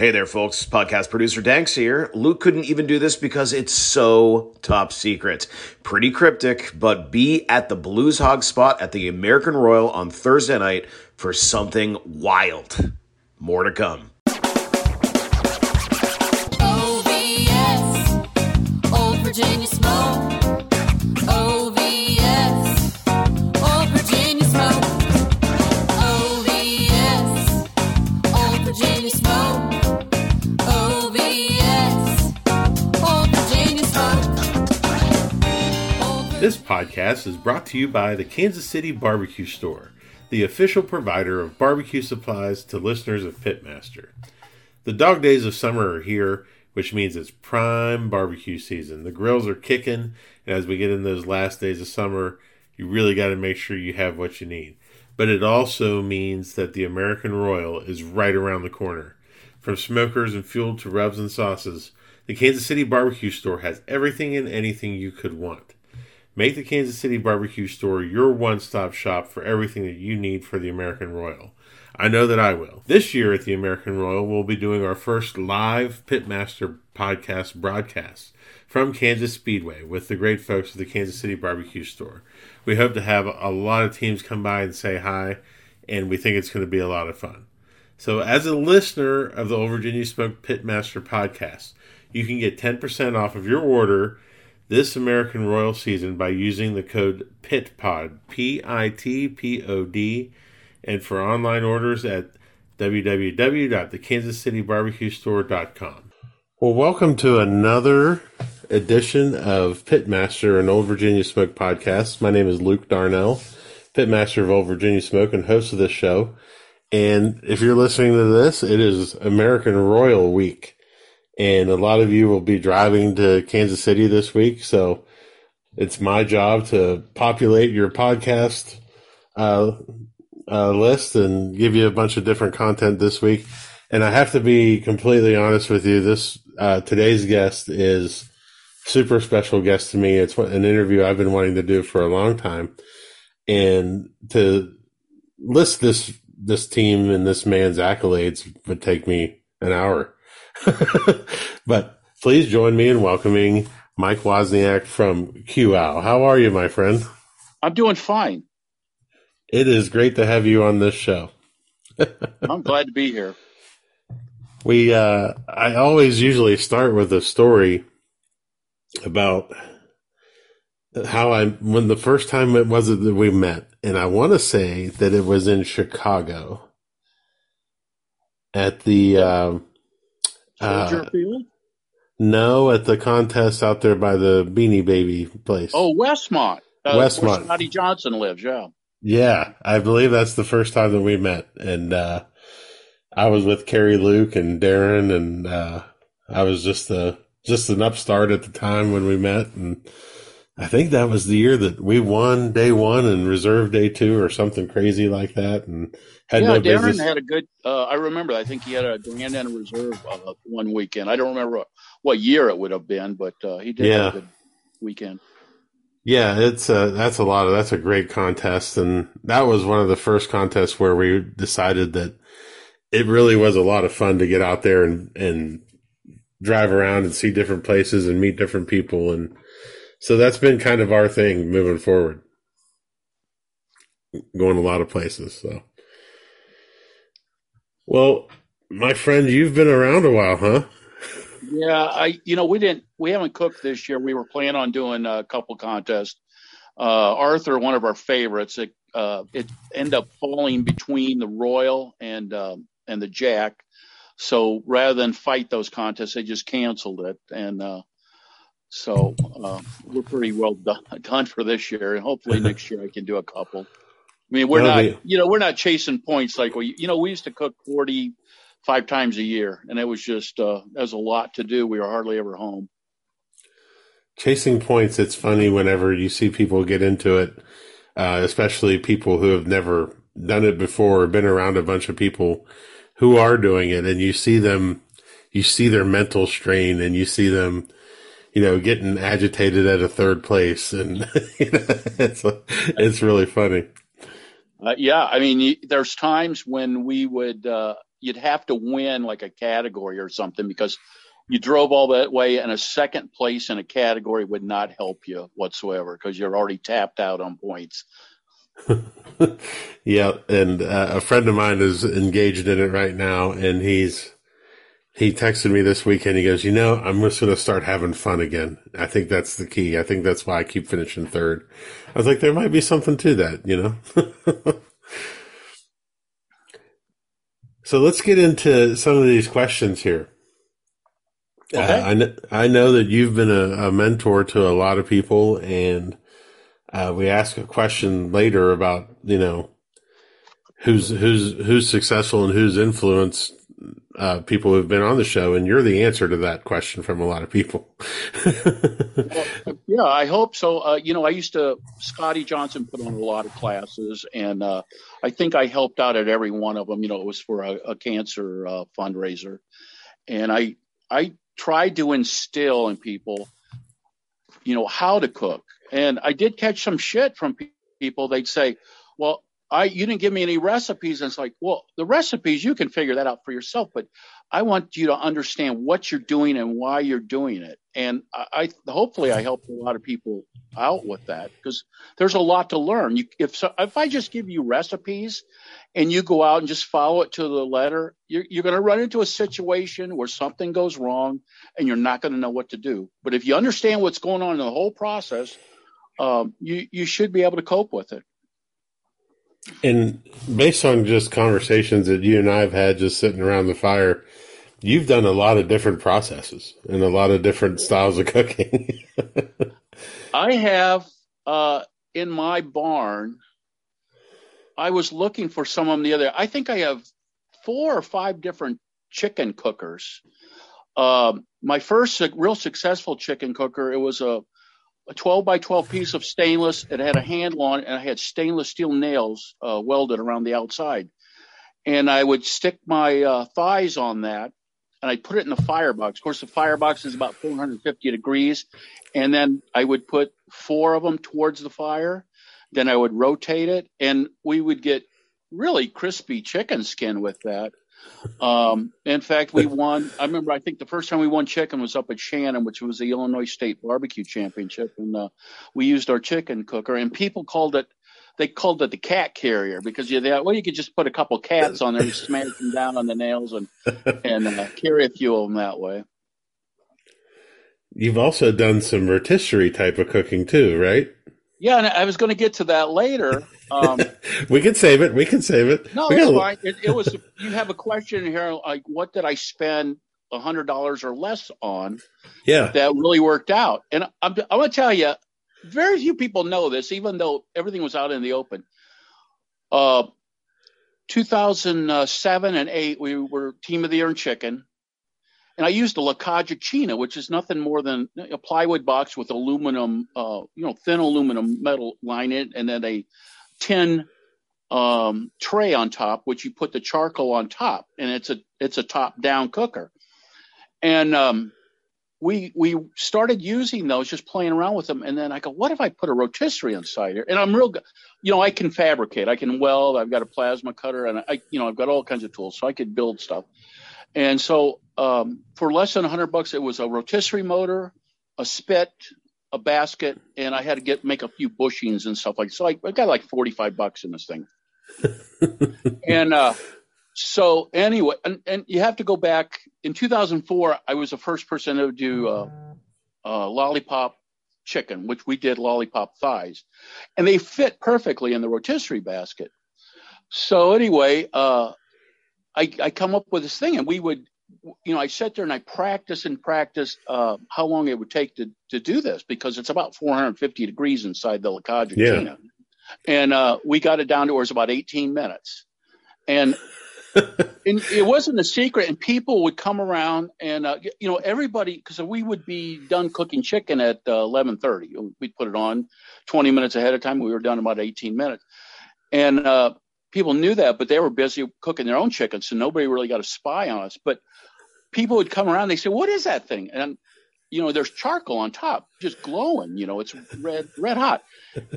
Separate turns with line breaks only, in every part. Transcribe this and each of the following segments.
Hey there, folks. Podcast producer Danks here. Luke couldn't even do this because it's so top secret. Pretty cryptic, but be at the Blues Hog spot at the American Royal on Thursday night for something wild. More to come.
OVS, Old Virginia Smoke.
This podcast is brought to you by the Kansas City Barbecue Store, the official provider of barbecue supplies to listeners of Pitmaster. The dog days of summer are here, which means it's prime barbecue season. The grills are kicking, and as we get in those last days of summer, you really got to make sure you have what you need. But it also means that the American Royal is right around the corner. From smokers and fuel to rubs and sauces, the Kansas City Barbecue Store has everything and anything you could want. Make the Kansas City Barbecue Store your one stop shop for everything that you need for the American Royal. I know that I will. This year at the American Royal, we'll be doing our first live Pitmaster podcast broadcast from Kansas Speedway with the great folks at the Kansas City Barbecue Store. We hope to have a lot of teams come by and say hi, and we think it's going to be a lot of fun. So, as a listener of the Old Virginia Smoke Pitmaster podcast, you can get 10% off of your order this American Royal season by using the code PITPOD, P I T P O D, and for online orders at www.thekansascitybarbecuestore.com. Well, welcome to another edition of Pitmaster and Old Virginia Smoke podcast. My name is Luke Darnell, Pitmaster of Old Virginia Smoke and host of this show. And if you're listening to this, it is American Royal Week and a lot of you will be driving to Kansas City this week. So it's my job to populate your podcast uh, uh, list and give you a bunch of different content this week. And I have to be completely honest with you. This uh, today's guest is super special guest to me. It's an interview I've been wanting to do for a long time, and to list this this team and this man's accolades would take me an hour. but please join me in welcoming Mike Wozniak from Quau. How are you, my friend?
I'm doing fine.
It is great to have you on this show.
I'm glad to be here.
We, uh, I always usually start with a story about how I, when the first time it was that we met, and I want to say that it was in Chicago at the, um,
Soldier
uh,
Field?
no, at the contest out there by the Beanie Baby place.
Oh, Westmont. Uh,
Westmont.
Scotty Johnson lives, yeah.
Yeah, I believe that's the first time that we met, and uh, I was with Carrie Luke and Darren, and uh, I was just a just an upstart at the time when we met, and I think that was the year that we won day one and reserve day two or something crazy like that, and had
yeah,
no
Darren
business.
had a good, uh, I remember, I think he had a Grand End Reserve uh, one weekend. I don't remember what, what year it would have been, but uh, he did
Yeah.
have a good weekend.
Yeah, it's a, that's a lot of that's a great contest, and that was one of the first contests where we decided that it really was a lot of fun to get out there and and drive around and see different places and meet different people, and so that's been kind of our thing moving forward, going a lot of places. So, well, my friend, you've been around a while, huh?
Yeah, I, you know, we didn't, we haven't cooked this year. We were planning on doing a couple contests. Uh, Arthur, one of our favorites, it, uh, it ended up falling between the Royal and, um, and the Jack. So rather than fight those contests, they just canceled it. And, uh, so, uh, we're pretty well done, done for this year. And hopefully next year I can do a couple. I mean, we're
That'll
not, you know, we're not chasing points like we, you know, we used to cook forty five times a year, and it was just uh, that was a lot to do. We were hardly ever home.
chasing points it's funny whenever you see people get into it uh, especially people who have never done it before or been around a bunch of people who are doing it and you see them you see their mental strain and you see them you know getting agitated at a third place and you know, it's it's really funny
Uh, yeah, I mean, y- there's times when we would uh, you'd have to win like a category or something because you drove all that way and a second place in a category would not help you whatsoever because you're already tapped out on points.
yeah, and uh, a friend of mine is engaged in it right now, and he's he texted me this weekend. He goes, "You know, I'm just going to start having fun again. I think that's the key. I think that's why I keep finishing third. I was like, there might be something to that, you know." so let's get into some of these questions here.
Okay.
Uh, I, kn- I know that you've been a, a mentor to a lot of people, and uh, we ask a question later about you know who's who's who's successful and who's influenced uh, people who've been on the show, and you're the answer to that question from a lot of people.
Well, yeah, I hope so. Uh, you know, I used to Scotty Johnson put on a lot of classes, and uh, I think I helped out at every one of them. You know, it was for a, a cancer uh, fundraiser, and I I tried to instill in people, you know, how to cook. And I did catch some shit from pe- people. They'd say, "Well, I you didn't give me any recipes." And it's like, well, the recipes you can figure that out for yourself, but I want you to understand what you're doing and why you're doing it. And I, I hopefully I helped a lot of people out with that because there's a lot to learn. You, if so, if I just give you recipes and you go out and just follow it to the letter, you're, you're going to run into a situation where something goes wrong and you're not going to know what to do. But if you understand what's going on in the whole process, um, you you should be able to cope with it.
And based on just conversations that you and I have had just sitting around the fire, you've done a lot of different processes and a lot of different styles of cooking.
I have uh, in my barn. I was looking for some of them the other. I think I have four or five different chicken cookers. Um, my first real successful chicken cooker, it was a, a 12 by 12 piece of stainless. It had a handle on it, and I had stainless steel nails uh, welded around the outside. And I would stick my uh, thighs on that, and I'd put it in the firebox. Of course, the firebox is about 450 degrees, and then I would put four of them towards the fire. Then I would rotate it, and we would get really crispy chicken skin with that. Um, in fact, we won. I remember. I think the first time we won chicken was up at Shannon, which was the Illinois State Barbecue Championship, and uh, we used our chicken cooker. And people called it. They called it the cat carrier because you thought, well, you could just put a couple cats on there and smash them down on the nails and and uh, carry a few of them that way.
you've also done some rotisserie type of cooking too, right?
Yeah, and I was going to get to that later. Um,
We can save it. We can save it.
No, it's fine. It, it was. You have a question here, like what did I spend a hundred dollars or less on
Yeah.
that really worked out? And I'm, I'm going to tell you, very few people know this, even though everything was out in the open. Uh, 2007 and eight, we were team of the year in chicken, and I used a La Caja China, which is nothing more than a plywood box with aluminum, uh, you know, thin aluminum metal line in, it, and then a tin um, tray on top, which you put the charcoal on top, and it's a it's a top down cooker. And um, we we started using those, just playing around with them. And then I go, what if I put a rotisserie inside here? And I'm real, good. you know, I can fabricate, I can weld, I've got a plasma cutter, and I, you know, I've got all kinds of tools, so I could build stuff. And so um, for less than 100 bucks, it was a rotisserie motor, a spit, a basket, and I had to get make a few bushings and stuff like. So I, I got like 45 bucks in this thing. and uh, so anyway, and, and you have to go back in 2004. I was the first person to do uh, uh, lollipop chicken, which we did lollipop thighs, and they fit perfectly in the rotisserie basket. So anyway, uh, I, I come up with this thing, and we would, you know, I sat there and I practiced and practiced uh, how long it would take to to do this because it's about 450 degrees inside the La Caja China. And uh, we got it down to where it's about 18 minutes. And and it wasn't a secret, and people would come around, and uh, you know everybody, because we would be done cooking chicken at uh, eleven thirty. We'd put it on twenty minutes ahead of time. We were done about eighteen minutes, and uh, people knew that, but they were busy cooking their own chicken, so nobody really got a spy on us. But people would come around, they say, "What is that thing?" And you know, there's charcoal on top, just glowing. You know, it's red, red hot.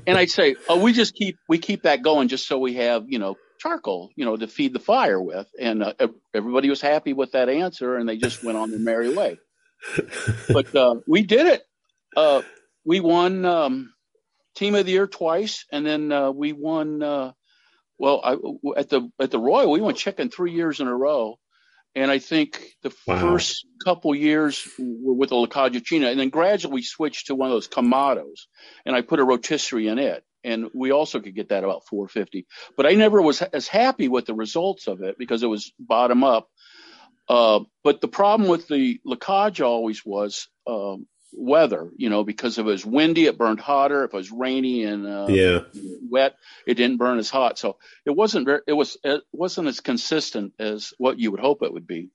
And I'd say, "Oh, we just keep we keep that going just so we have you know charcoal, you know, to feed the fire with. And uh, everybody was happy with that answer, and they just went on their merry way. But uh, we did it. Uh, we won um, team of the year twice, and then uh, we won. Well, I, at the at the Royal, we went chicken three years in a row. And I think the
Wow.
first couple years were with the La Caja China, and then gradually we switched to one of those Kamados, and I put a rotisserie in it, and we also could get that about 450. But I never was as happy with the results of it because it was bottom up. Uh, but the problem with the La Caja always was um, weather, you know, because if it was windy, it burned hotter. If it was rainy and uh,
Yeah.
wet, it didn't burn as hot. So it wasn't very, it was it wasn't as consistent as what you would hope it would be.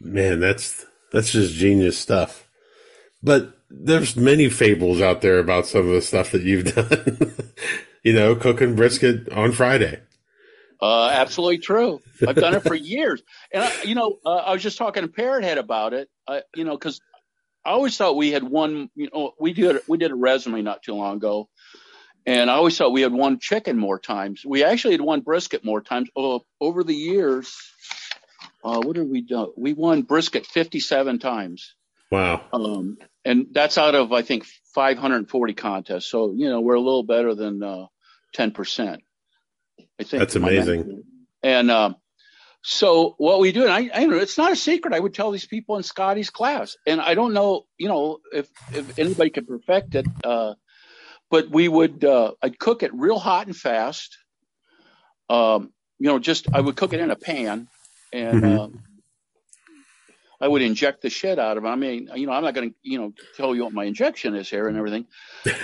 Man, that's that's just genius stuff. But there's many fables out there about some of the stuff that you've done. you know, cooking brisket on Friday.
Uh, absolutely true. I've done it for years, and I, you know, uh, I was just talking to Parrot Head about it. Uh, you know, because I always thought we had one. You know, we did we did a resume not too long ago, and I always thought we had won chicken more times. We actually had won brisket more times. Oh, over the years, uh, what did we do? We won brisket fifty-seven times.
Wow.
Um, and that's out of I think 540 contests. So you know we're a little better than uh, 10%. I think
That's amazing.
And um, so what we do, and I, I know it's not a secret. I would tell these people in Scotty's class, and I don't know, you know, if if anybody could perfect it. Uh, but we would, uh, I'd cook it real hot and fast. Um, you know, just I would cook it in a pan, and
Mhm.
uh, I would inject the shit out of it. I mean, you know, I'm not going to, you know, tell you what my injection is here and everything.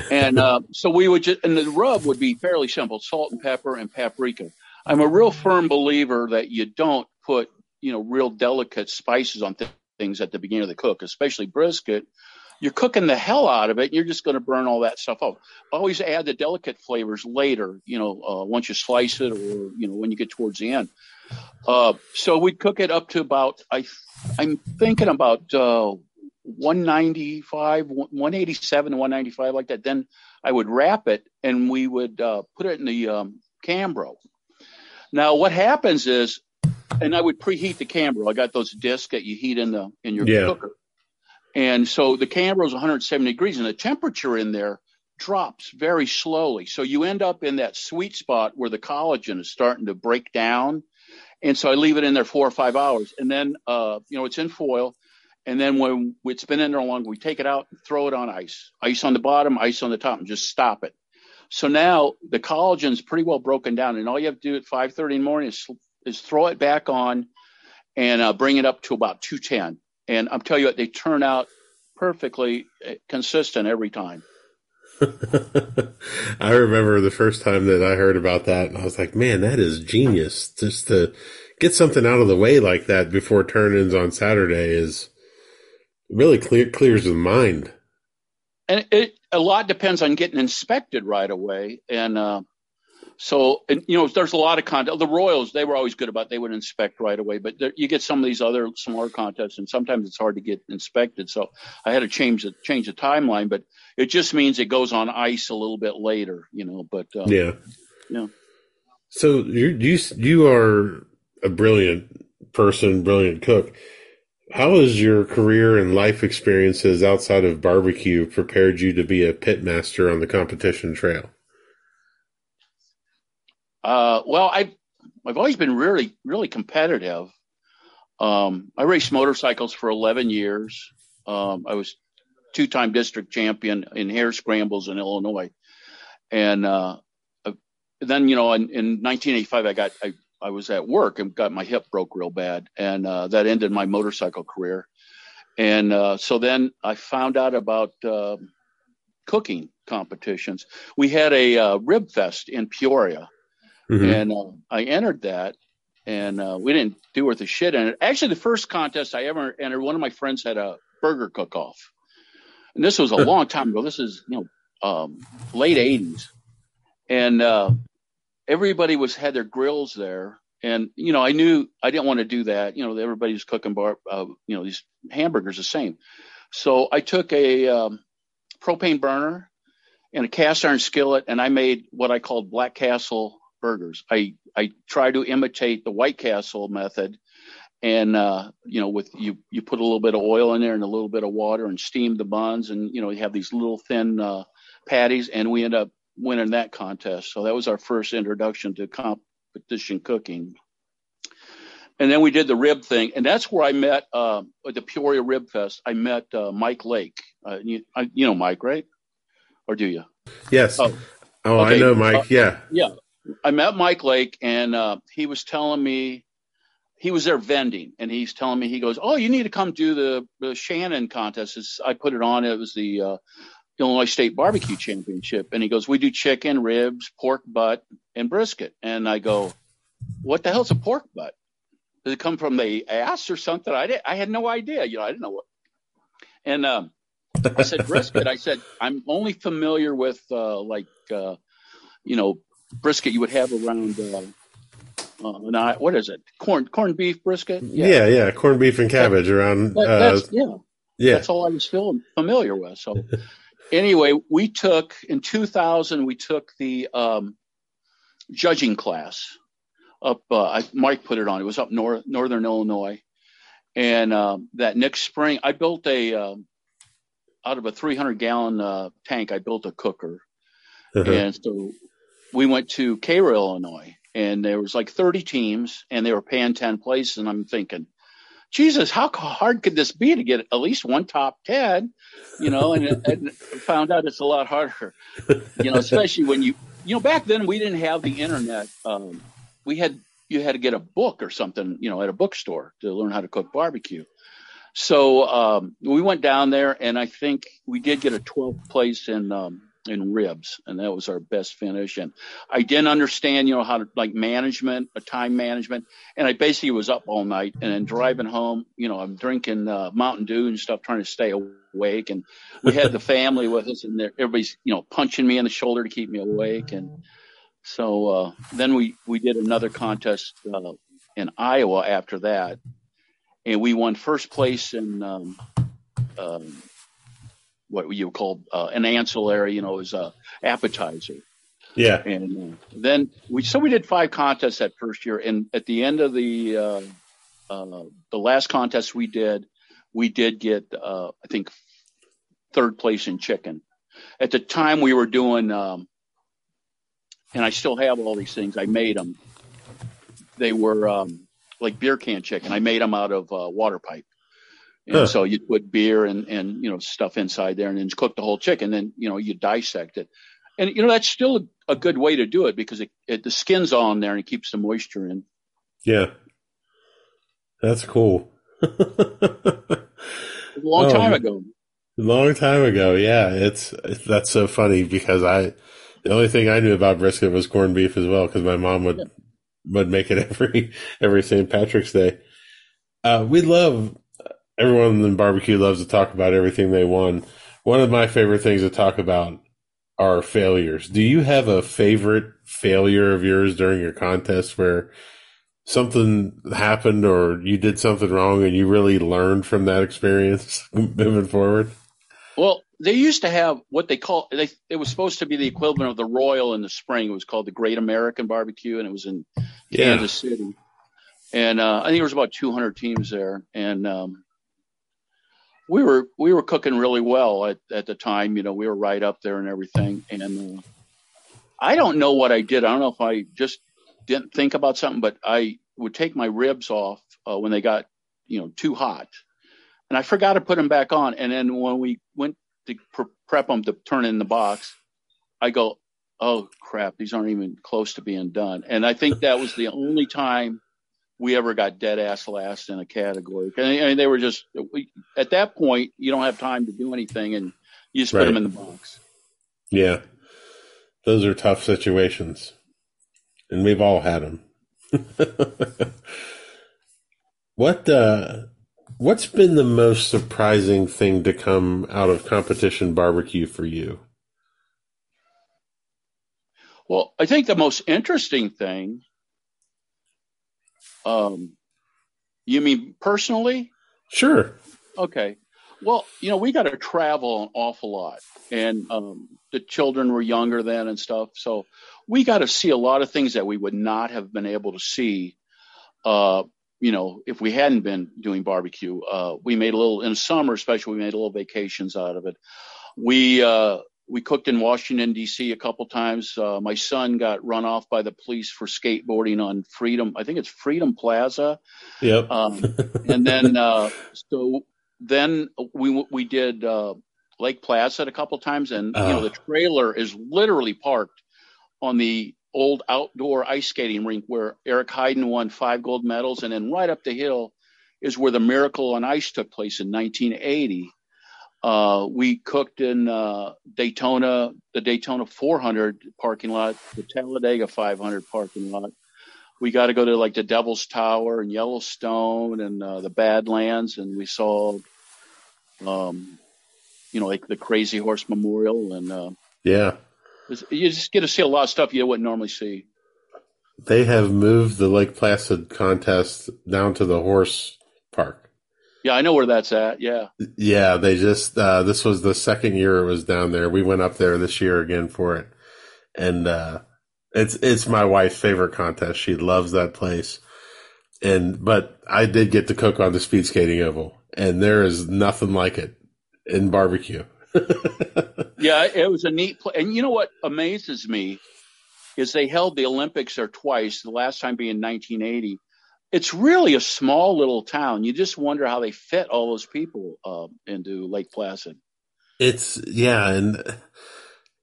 And uh, so we would just, and the rub would be fairly simple: salt and pepper and paprika. I'm a real firm believer that you don't put, you know, real delicate spices on th- things at the beginning of the cook, especially brisket. You're cooking the hell out of it, and you're just going to burn all that stuff off. Always add the delicate flavors later, you know, uh, once you slice it, or you know, when you get towards the end. Uh, so we'd cook it up to about, I, I'm thinking about uh, 195, 187 to 195, like that. Then I would wrap it, and we would uh, put it in the um, Cambro. Now, what happens is, and I would preheat the Cambro. I got those discs that you heat in the in your
Yeah.
cooker, and so the Cambro is 170 degrees, and the temperature in there drops very slowly. So you end up in that sweet spot where the collagen is starting to break down. And so I leave it in there four or five hours, and then uh, you know it's in foil. And then when it's been in there long, we take it out and throw it on ice. Ice on the bottom, ice on the top, and just stop it. So now the collagen's pretty well broken down, and all you have to do at 5:30 in the morning is, is throw it back on and uh, bring it up to about 210. And I'm telling you what, they turn out perfectly uh, consistent every time.
I remember the first time that I heard about that, and I was like, "Man, that is genius!" Just to get something out of the way like that before turn-ins on Saturday is really clear clears the mind.
and it a lot depends on getting inspected right away and uh so and you know there's a lot of content the royals they were always good about they would inspect right away but there, you get some of these other smaller contests and sometimes it's hard to get inspected so i had to change the change the timeline but it just means it goes on ice a little bit later you know but uh,
Yeah.
Yeah.
So you you you are a brilliant person, brilliant cook. How has your career and life experiences outside of barbecue prepared you to be a pit master on the competition trail?
Uh, well, I've I've always been really really competitive. Um, I raced motorcycles for 11 years. Um, I was two-time district champion in hare scrambles in Illinois, and uh, uh, then you know in, in 1985 I got I, I was at work and got my hip broke real bad, and uh, that ended my motorcycle career. And uh, so then I found out about uh, cooking competitions. We had a uh, rib fest in Peoria
Mhm.
and uh, I entered that, and uh, we didn't do worth a shit in it. Actually, the first contest I ever entered, one of my friends had a burger cook-off, and this was a long time ago. This is you know um, late '80s, and uh, everybody was had their grills there, and you know I knew I didn't want to do that. You know everybody's cooking bar, uh, you know these hamburgers the same, so I took a um, propane burner and a cast iron skillet, and I made what I called Black Castle burgers. I I try to imitate the White Castle method, and uh, you know, with you you put a little bit of oil in there and a little bit of water and steam the buns, and you know, you have these little thin uh, patties, and we end up winning that contest. So that was our first introduction to competition cooking. And then we did the rib thing, and that's where I met uh, at the Peoria Rib Fest. I met uh, Mike Lake. Uh, you, I, you know Mike, right? Or do you?
Yes. Oh,
Oh,
I know, Mike.
Uh,
yeah.
Yeah, I met Mike Lake, and uh, he was telling me he was there vending, and he's telling me he goes, "Oh, you need to come do the, the Shannon contest." It's, I put it on. It was the uh, Illinois State Barbecue Championship, and he goes, "We do chicken, ribs, pork butt, and brisket." And I go, "What the hell's a pork butt? Does it come from the ass or something?" I did. I had no idea. You know, I didn't know what. And um, I said brisket. I said I'm only familiar with uh, like uh, you know brisket you would have around. Uh, uh, what is it? Corn corned beef brisket.
yeah, yeah, corned beef and cabbage around.
That-
Uh,
that's yeah.
yeah,
That's all I was feeling familiar with. So anyway, we took in 2000. We took the um, judging class up. Uh, I, Mike put it on. It was up north northern Illinois, and um, that next spring, I built a um, out of a 300 gallon uh, tank. I built a cooker,
Uh-huh.
and so we went to Cairo, Illinois, and there was like 30 teams, and they were paying 10 places. And I'm thinking, Jesus, how hard could this be to get at least one top 10? You know, and, and found out it's a lot harder. You know, especially when you, you know, back then we didn't have the internet. Um, we had you had to get a book or something, you know, at a bookstore to learn how to cook barbecue. So um, we went down there, and I think we did get a 12th place in um, in ribs, and that was our best finish. And I didn't understand, you know, how to like management, a time management, and I basically was up all night, and then driving home, you know, I'm drinking uh, Mountain Dew and stuff, trying to stay awake. And we had the family with us, and everybody's, you know, punching me in the shoulder to keep me awake. And so uh, then we we did another contest uh, in Iowa after that, and we won first place in um, um, what you would call uh, an ancillary, you know, as a appetizer.
yeah,
And uh, then we so we did five contests that first year, and at the end of the uh, uh, the last contest we did, we did get uh, I think third place in chicken. At the time we were doing, um, and I still have all these things. I made them. They were um, like beer can chicken. I made them out of uh, water pipe. And
Huh.
so you put beer and, and, you know, stuff inside there and then cook the whole chicken. Then, you know, you dissect it. And, you know, that's still a, a good way to do it because it, it, the skin's on there and it keeps the moisture in.
yeah. That's cool.
Long
Oh,
time ago.
Long time ago, yeah. It's, it's that's so funny because I the only thing I knew about brisket was corned beef as well because my mom would would make it every every St. Patrick's Day. Uh, we love everyone in barbecue loves to talk about everything they won. One of my favorite things to talk about are failures. Do you have a favorite failure of yours during your contest where something happened or you did something wrong and you really learned from that experience moving forward?
Well, they used to have what they call they, it was supposed to be the equivalent of the Royal in the spring. It was called the Great American Barbecue, and it was in
Yeah.
Kansas City. And uh, I think there was about 200 teams there, and um, we were we were cooking really well at, at the time. You know, we were right up there and everything. And uh, I don't know what I did. I don't know if I just didn't think about something, but I would take my ribs off uh, when they got you know too hot, and I forgot to put them back on. And then when we went to pre- prep them to turn in the box, I go, "Oh crap, these aren't even close to being done." And I think that was the only time we ever got dead ass last in a category. I mean, they were just at that point you don't have time to do anything, and you just put them in the box.
Yeah. Those are tough situations. And we've all had them. what uh what's been the most surprising thing to come out of competition barbecue for you?
Well, I think the most interesting thing, um, you mean personally?
Sure.
Okay. Well, you know, we got to travel an awful lot, and um, the children were younger then and stuff, so we got to see a lot of things that we would not have been able to see. Uh, you know, if we hadn't been doing barbecue, uh, we made a little in summer, especially. We made a little vacations out of it. We uh, we cooked in Washington D.C. a couple times. Uh, my son got run off by the police for skateboarding on Freedom. I think it's Freedom Plaza.
Yep.
Um, and then uh, so then we we did uh, Lake Placid a couple times, and you know
Oh.
the trailer is literally parked on the old outdoor ice skating rink where Eric Heiden won five gold medals, and then right up the hill is where the Miracle on Ice took place in 1980. Uh, we cooked in uh, Daytona, the Daytona 400 parking lot, the Talladega 500 parking lot. We got to go to like the Devil's Tower and Yellowstone and uh, the Badlands, and we saw, um, you know, like the Crazy Horse Memorial, and uh,
yeah.
you just get to see a lot of stuff you wouldn't normally see.
They have moved the Lake Placid contest down to the horse park.
Yeah, I know where that's at. Yeah,
Yeah, they just uh this was the second year it was down there. We went up there this year again for it. And uh it's it's my wife's favorite contest. She loves that place. And but I did get to cook on the speed skating oval and there is nothing like it in barbecue.
yeah, it was a neat place. And you know what amazes me is they held the Olympics there twice. The last time being 1980. It's really a small little town. You just wonder how they fit all those people uh, into Lake Placid.
It's yeah, and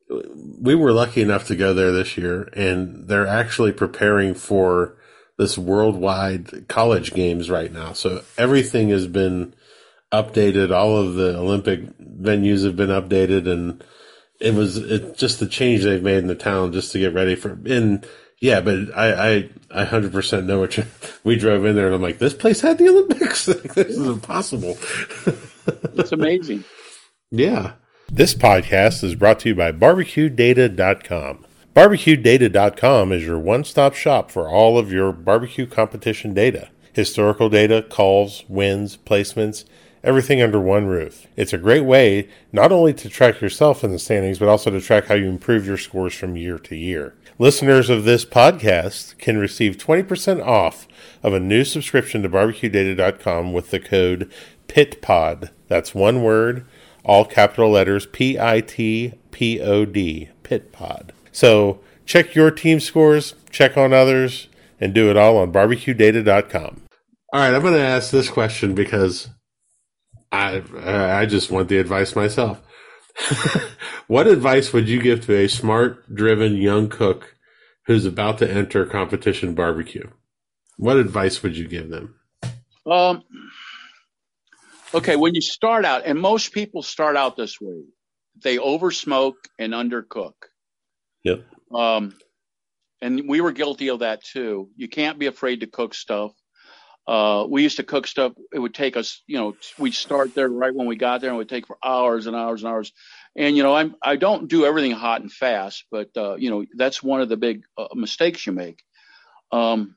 we were lucky enough to go there this year, and they're actually preparing for this worldwide college games right now. So everything has been updated. All of the Olympic venues have been updated, and it was it just the change they've made in the town just to get ready for. And yeah, but I I I hundred percent know what you. We drove in there, and I'm like, this place had the Olympics. This is impossible.
It's amazing.
yeah.
This podcast is brought to you by BarbecueData.com. BarbecueData.com is your one stop shop for all of your barbecue competition data historical data, calls, wins, placements, everything under one roof. It's a great way not only to track yourself in the standings, but also to track how you improve your scores from year to year. Listeners of this podcast can receive 20% off of a new subscription to BarbecueData.com with the code PITPOD. That's one word all capital letters P I T P O D, PITPOD. So check your team scores, check on others, and do it all on barbecuedata.com.
All right, I'm going to ask this question because I I just want the advice myself. what advice would you give to a smart, driven young cook who's about to enter competition barbecue? What advice would you give them?
Um, okay, when you start out, and most people start out this way, they oversmoke and undercook.
Yep.
Um, and we were guilty of that too. You can't be afraid to cook stuff. Uh, we used to cook stuff. It would take us, you know, we'd start there right when we got there and it would take for hours and hours and hours. And, you know, I'm, I don't do everything hot and fast, but, uh, you know, that's one of the big uh, mistakes you make. Um,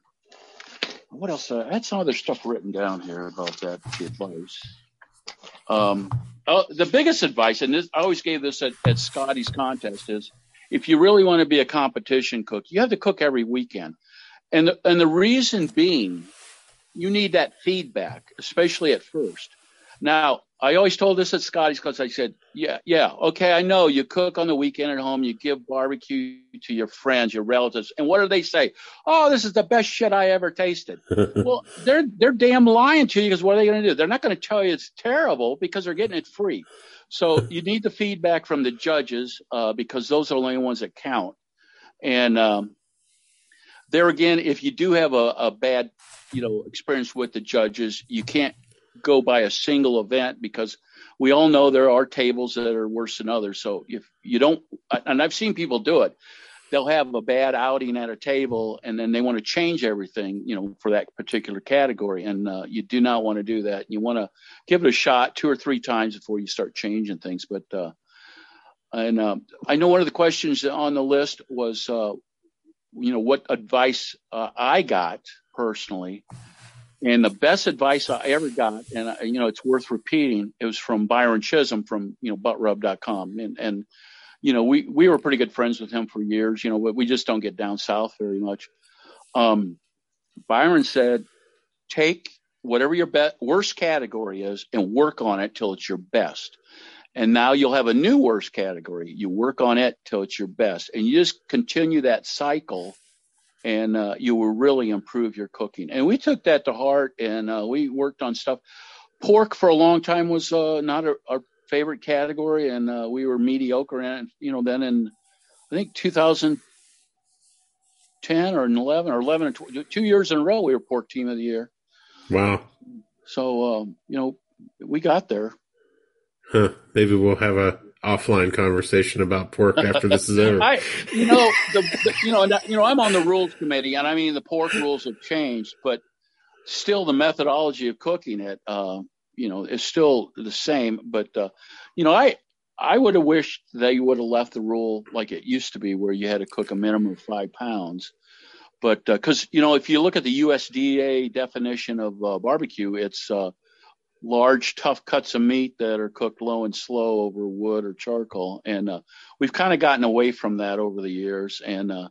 what else? Uh, I had some other stuff written down here about that advice. Um, uh, the biggest advice, and this, I always gave this at, at Scotty's contest, is if you really want to be a competition cook, you have to cook every weekend. And the, and the reason being, you need that feedback, especially at first. Now, I always told this at Scotty's because I said, yeah, yeah, okay, I know you cook on the weekend at home, you give barbecue to your friends, your relatives, and what do they say? Oh, this is the best shit I ever tasted. well, they're they're damn lying to you because what are they going to do? They're not going to tell you it's terrible because they're getting it free. So you need the feedback from the judges uh, because those are the only ones that count. And um, there again, if you do have a, a bad, you know, experience with the judges, you can't go by a single event because we all know there are tables that are worse than others. So if you don't, and I've seen people do it, they'll have a bad outing at a table and then they want to change everything, you know, for that particular category. And uh, you do not want to do that. You want to give it a shot two or three times before you start changing things. But, uh, and um, I know one of the questions on the list was, uh, you know, what advice uh, I got personally. And the best advice I ever got, and I, you know, it's worth repeating, it was from Byron Chism from, you know, buttrub.com. And, and, you know, we, we were pretty good friends with him for years. You know, but we just don't get down south very much. Um, Byron said, take whatever your be- worst category is and work on it till it's your best. And now you'll have a new worst category. You work on it till it's your best. And you just continue that cycle and uh, you will really improve your cooking. And we took that to heart and uh, we worked on stuff. Pork for a long time was uh, not a, our favorite category, and uh, we were mediocre it. You know, then in I think 2010 or 11 or 11 or tw- two years in a row, we were pork team of the year.
Wow.
So um, you know, we got there.
Huh. Maybe we'll have a offline conversation about pork after this is over.
I, you know, the, the you know, you know, I'm on the rules committee, and I mean the pork rules have changed, but still the methodology of cooking it, uh, you know, is still the same. But uh, you know, I I would have wished they would have left the rule like it used to be, where you had to cook a minimum of five pounds. But because you know, if you look at the USDA definition of uh, barbecue, it's uh, large, tough cuts of meat that are cooked low and slow over wood or charcoal. And uh, we've kind of gotten away from that over the years. And uh,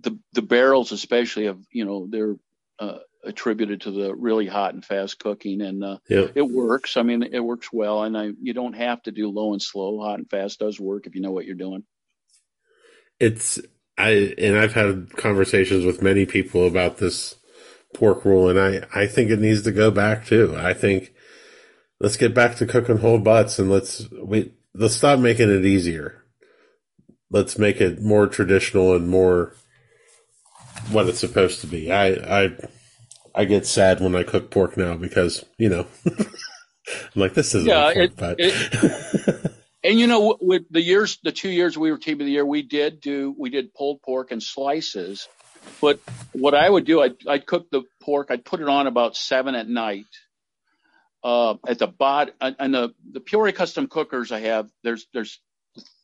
the the barrels, especially, have you know they're uh, attributed to the really hot and fast cooking, and uh,
Yeah.
it works. I mean, it works well, and I, you don't have to do low and slow. Hot and fast does work if you know what you're doing.
It's I and I've had conversations with many people about this pork rule, and I I think it needs to go back too. I think let's get back to cooking whole butts, and let's we let's stop making it easier. Let's make it more traditional and more what it's supposed to be. I I I get sad when I cook pork now because you know I'm like this isn't
Yeah, it-
butt.
And you know, with the years, the two years we were team of the year, we did do we did pulled pork and slices. But what I would do, I'd, I'd cook the pork, I'd put it on about seven at night. Uh, at the bottom and the the Peoria custom cookers I have, there's there's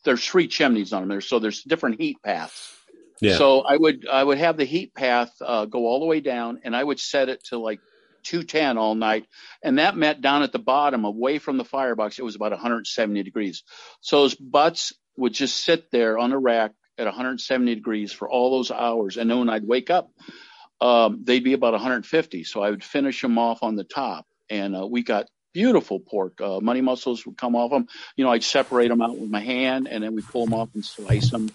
there's three chimneys on them. There's so there's different heat paths.
yeah,
So I would I would have the heat path uh, go all the way down, and I would set it to like 210 all night, and that meant down at the bottom, away from the firebox, it was about 170 degrees. So those butts would just sit there on the rack at 170 degrees for all those hours, and then when I'd wake up, um, they'd be about 150. So I would finish them off on the top, and uh, we got beautiful pork. Uh, money muscles would come off them. You know, I'd separate them out with my hand, and then we pull them off and slice them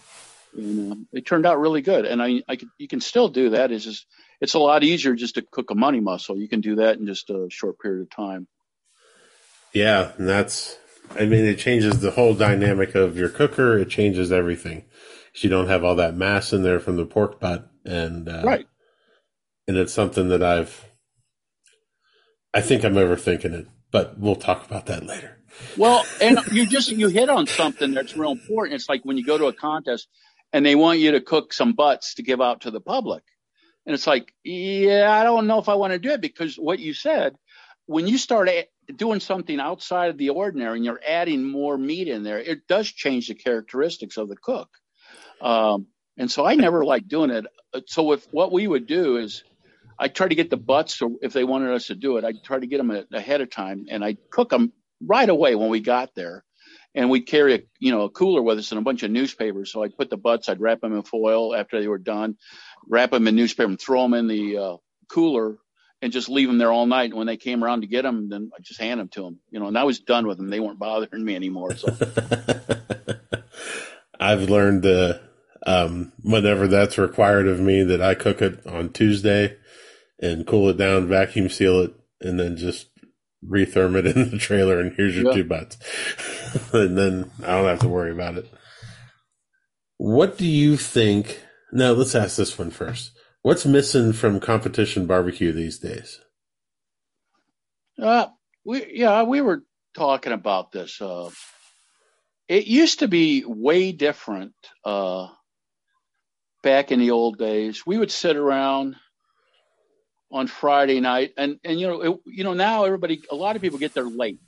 and um, it turned out really good. And I, I could, you can still do that. It's just, it's a lot easier just to cook a money muscle. You can do that in just a short period of time.
Yeah, and that's. I mean, it changes the whole dynamic of your cooker. It changes everything. You don't have all that mass in there from the pork butt, and uh,
Right.
And it's something that I've. I think I'm overthinking it, but we'll talk about that later.
Well, and you just, you hit on something that's real important. It's like when you go to a contest and they want you to cook some butts to give out to the public. And it's like, yeah, I don't know if I want to do it because what you said, when you start doing something outside of the ordinary and you're adding more meat in there, it does change the characteristics of the cook. Um, and so I never like doing it. So if what we would do is I try to get the butts, or if they wanted us to do it, I'd try to get them a- ahead of time and I'd cook them right away when we got there. And we'd carry a you know a cooler with us and a bunch of newspapers. So I'd put the butts, I'd wrap them in foil after they were done, wrap them in newspaper, and throw them in the uh, cooler, and just leave them there all night. And when they came around to get them, then I just hand them to them. You know, and I was done with them. They weren't bothering me anymore. So
I've learned uh, um, whenever that's required of me that I cook it on Tuesday and cool it down, vacuum seal it, and then just retherm it in the trailer. And here's your
Yeah.
two butts, and then I don't have to worry about it. What do you think? Now let's ask this one first. What's missing from competition barbecue these days?
Uh, we yeah, we were talking about this. Uh, it used to be way different uh, back in the old days. We would sit around on Friday night, and and you know it, you know now everybody, a lot of people get there late,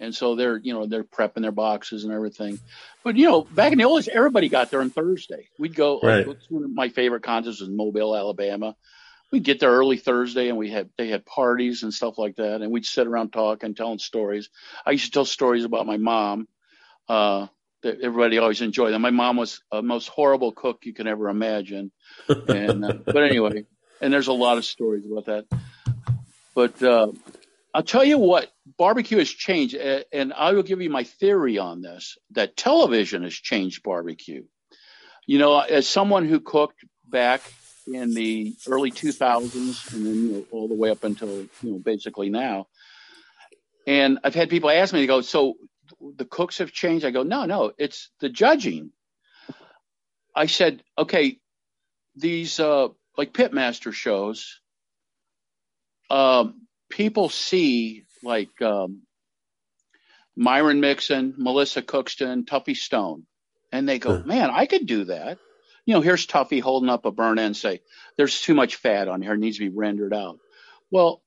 and so they're you know they're prepping their boxes and everything. But you know back in the old days, everybody got there on Thursday. We'd go.
Right.
Like, one of my favorite contests was Mobile, Alabama. we'd get there early Thursday and we had they had parties and stuff like that, and we'd sit around talking, telling stories. I used to tell stories about my mom. Uh, that everybody always enjoyed them. My mom was a most horrible cook you can ever imagine, and uh, but anyway, and there's a lot of stories about that. But uh, I'll tell you what, barbecue has changed, and I will give you my theory on this: that television has changed barbecue. You know, as someone who cooked back in the early 2000s, and then you know, all the way up until you know basically now, and I've had people ask me, to go, "So the cooks have changed?" I go, "No, no, it's the judging." I said, "Okay, these uh, like pitmaster shows." um, people see like um, Myron Mixon, Melissa Cookston, Tuffy Stone, and they go, "Man, I could do that." You know, here's Tuffy holding up a burn end, say, "There's too much fat on here; it needs to be rendered out." Well,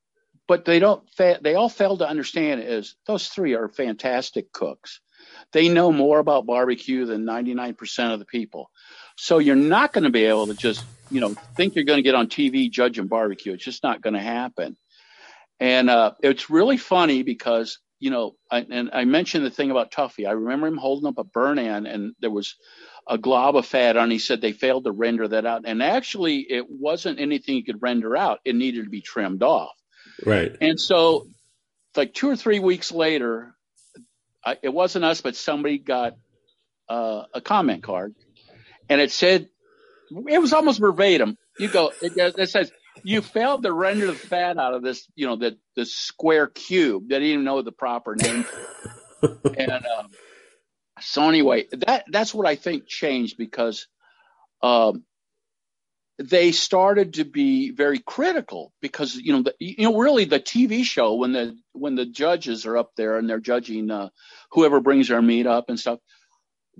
but they don't. Fa- they all fail to understand is those three are fantastic cooks. They know more about barbecue than 99% of the people. So you're not going to be able to just, you know, think you're going to get on TV judging barbecue. It's just not going to happen. And uh, it's really funny because, you know, I, and I mentioned the thing about Tuffy. I remember him holding up a burn end and there was a glob of fat on. He said they failed to render that out. And actually, it wasn't anything you could render out. It needed to be trimmed off.
Right.
And so, like two or three weeks later, I, it wasn't us, but somebody got uh, a comment card, and it said, it was almost verbatim. You go, it, it says, you failed to render the fat out of this, you know, the the square cube. They didn't even know the proper name. and um, so anyway, that that's what I think changed because um, they started to be very critical because you know the, you know really the TV show when the when the judges are up there and they're judging uh, whoever brings their meat up and stuff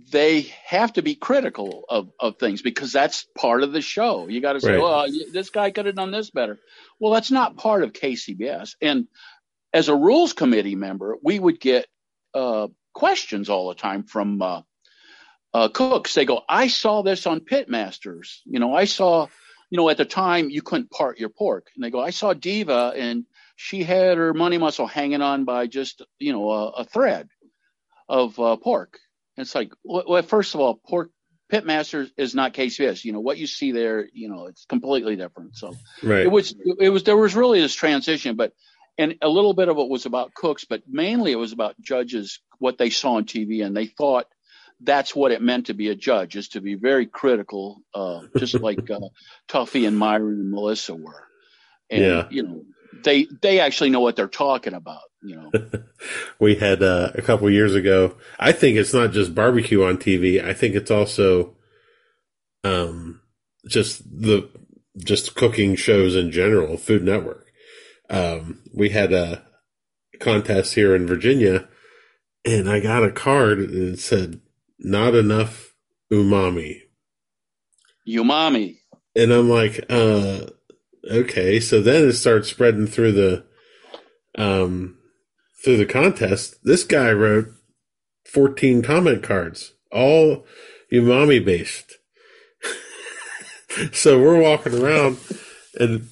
they have to be critical of, of things because that's part of the show. You got to say,
Right.
well, this guy could have done this better. Well, that's not part of KCBS. And as a rules committee member, we would get uh, questions all the time from uh, uh, cooks. They go, I saw this on Pitmasters. You know, I saw, you know, at the time you couldn't part your pork. And they go, I saw Diva and she had her money muscle hanging on by just, you know, a, a thread of uh, pork. It's like, well, first of all, pork Pitmasters is not KCBS. You know, what you see there, you know, it's completely different. So
Right.
it was it was there was really this transition but and a little bit of it was about cooks but mainly it was about judges what they saw on tv and they thought that's what it meant to be a judge is to be very critical uh, just like uh, tuffy and myron and melissa were and
Yeah.
you know they they actually know what they're talking about you know
we had uh, a couple years ago. I think it's not just barbecue on TV. I think it's also um, just the just cooking shows in general. Food Network. Um, we had a contest here in Virginia, and I got a card and it said "not enough umami,"
umami
and I'm like, uh, okay. So then it starts spreading through the, um, through the contest. This guy wrote 14 comment cards, all umami based. so we're walking around and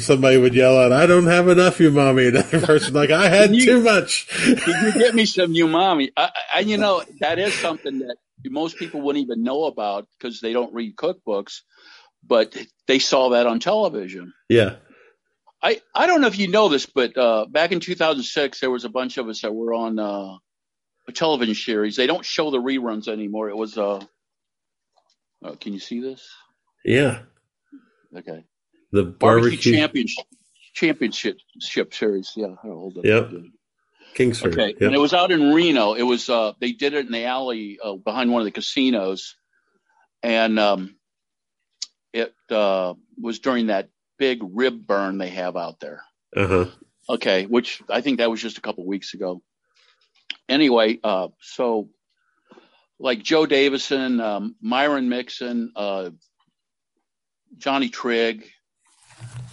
somebody would yell out, I don't have enough umami. Another person like, I had
You-
too much.
Can you get me some umami? I, I, you know, that is something that most people wouldn't even know about because they don't read cookbooks, but they saw that on television.
yeah.
I, I don't know if you know this, but uh, back in 2006, there was a bunch of us that were on uh, a television series. They don't show the reruns anymore. It was, uh, uh, can you see this?
Yeah.
Okay.
The
Barbecue,
barbecue.
championship, championship ship series. Yeah, hold it.
Yep. Kingsford.
Okay,
Yep.
and it was out in Reno. It was uh, they did it in the alley uh, behind one of the casinos, and um, it uh, was during that big rib burn they have out there.
uh-huh.
Okay, which I think that was just a couple weeks ago. Anyway, uh, so like Joe Davidson, um, Myron Mixon, uh, Johnny Trigg,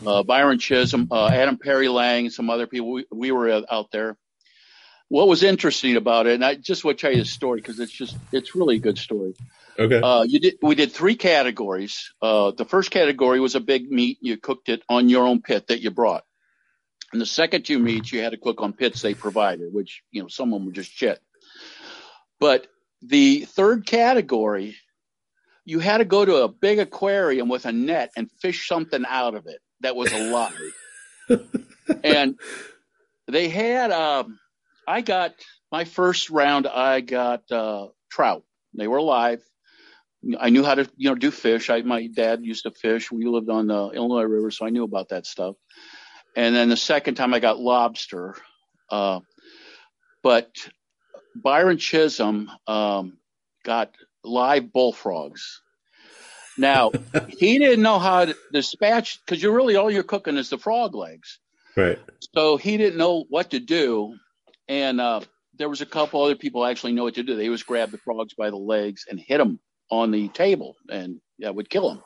uh, Byron Chism, uh, Adam Perry Lang, some other people. We, we were out there. what was interesting about it, and I just want to tell you the story because it's just it's really a good story.
Okay.
Uh, you did we did three categories. Uh, the first category was a big meat. You cooked it on your own pit that you brought. And the second two meats you had to cook on pits they provided, which you know some of them were just shit. But the third category, you had to go to a big aquarium with a net and fish something out of it that was alive. and they had, um, I got my first round. I got uh, trout. They were alive. I knew how to, you know, do fish. I, my dad used to fish. We lived on the Illinois River, so I knew about that stuff. And then the second time I got lobster. Uh, but Byron Chism um, got live bullfrogs. Now he didn't know how to dispatch because you're really all you're cooking is the frog legs.
right.
So he didn't know what to do, and uh, there was a couple other people actually know what to do. They just grab the frogs by the legs and hit them on the table, and that would kill him.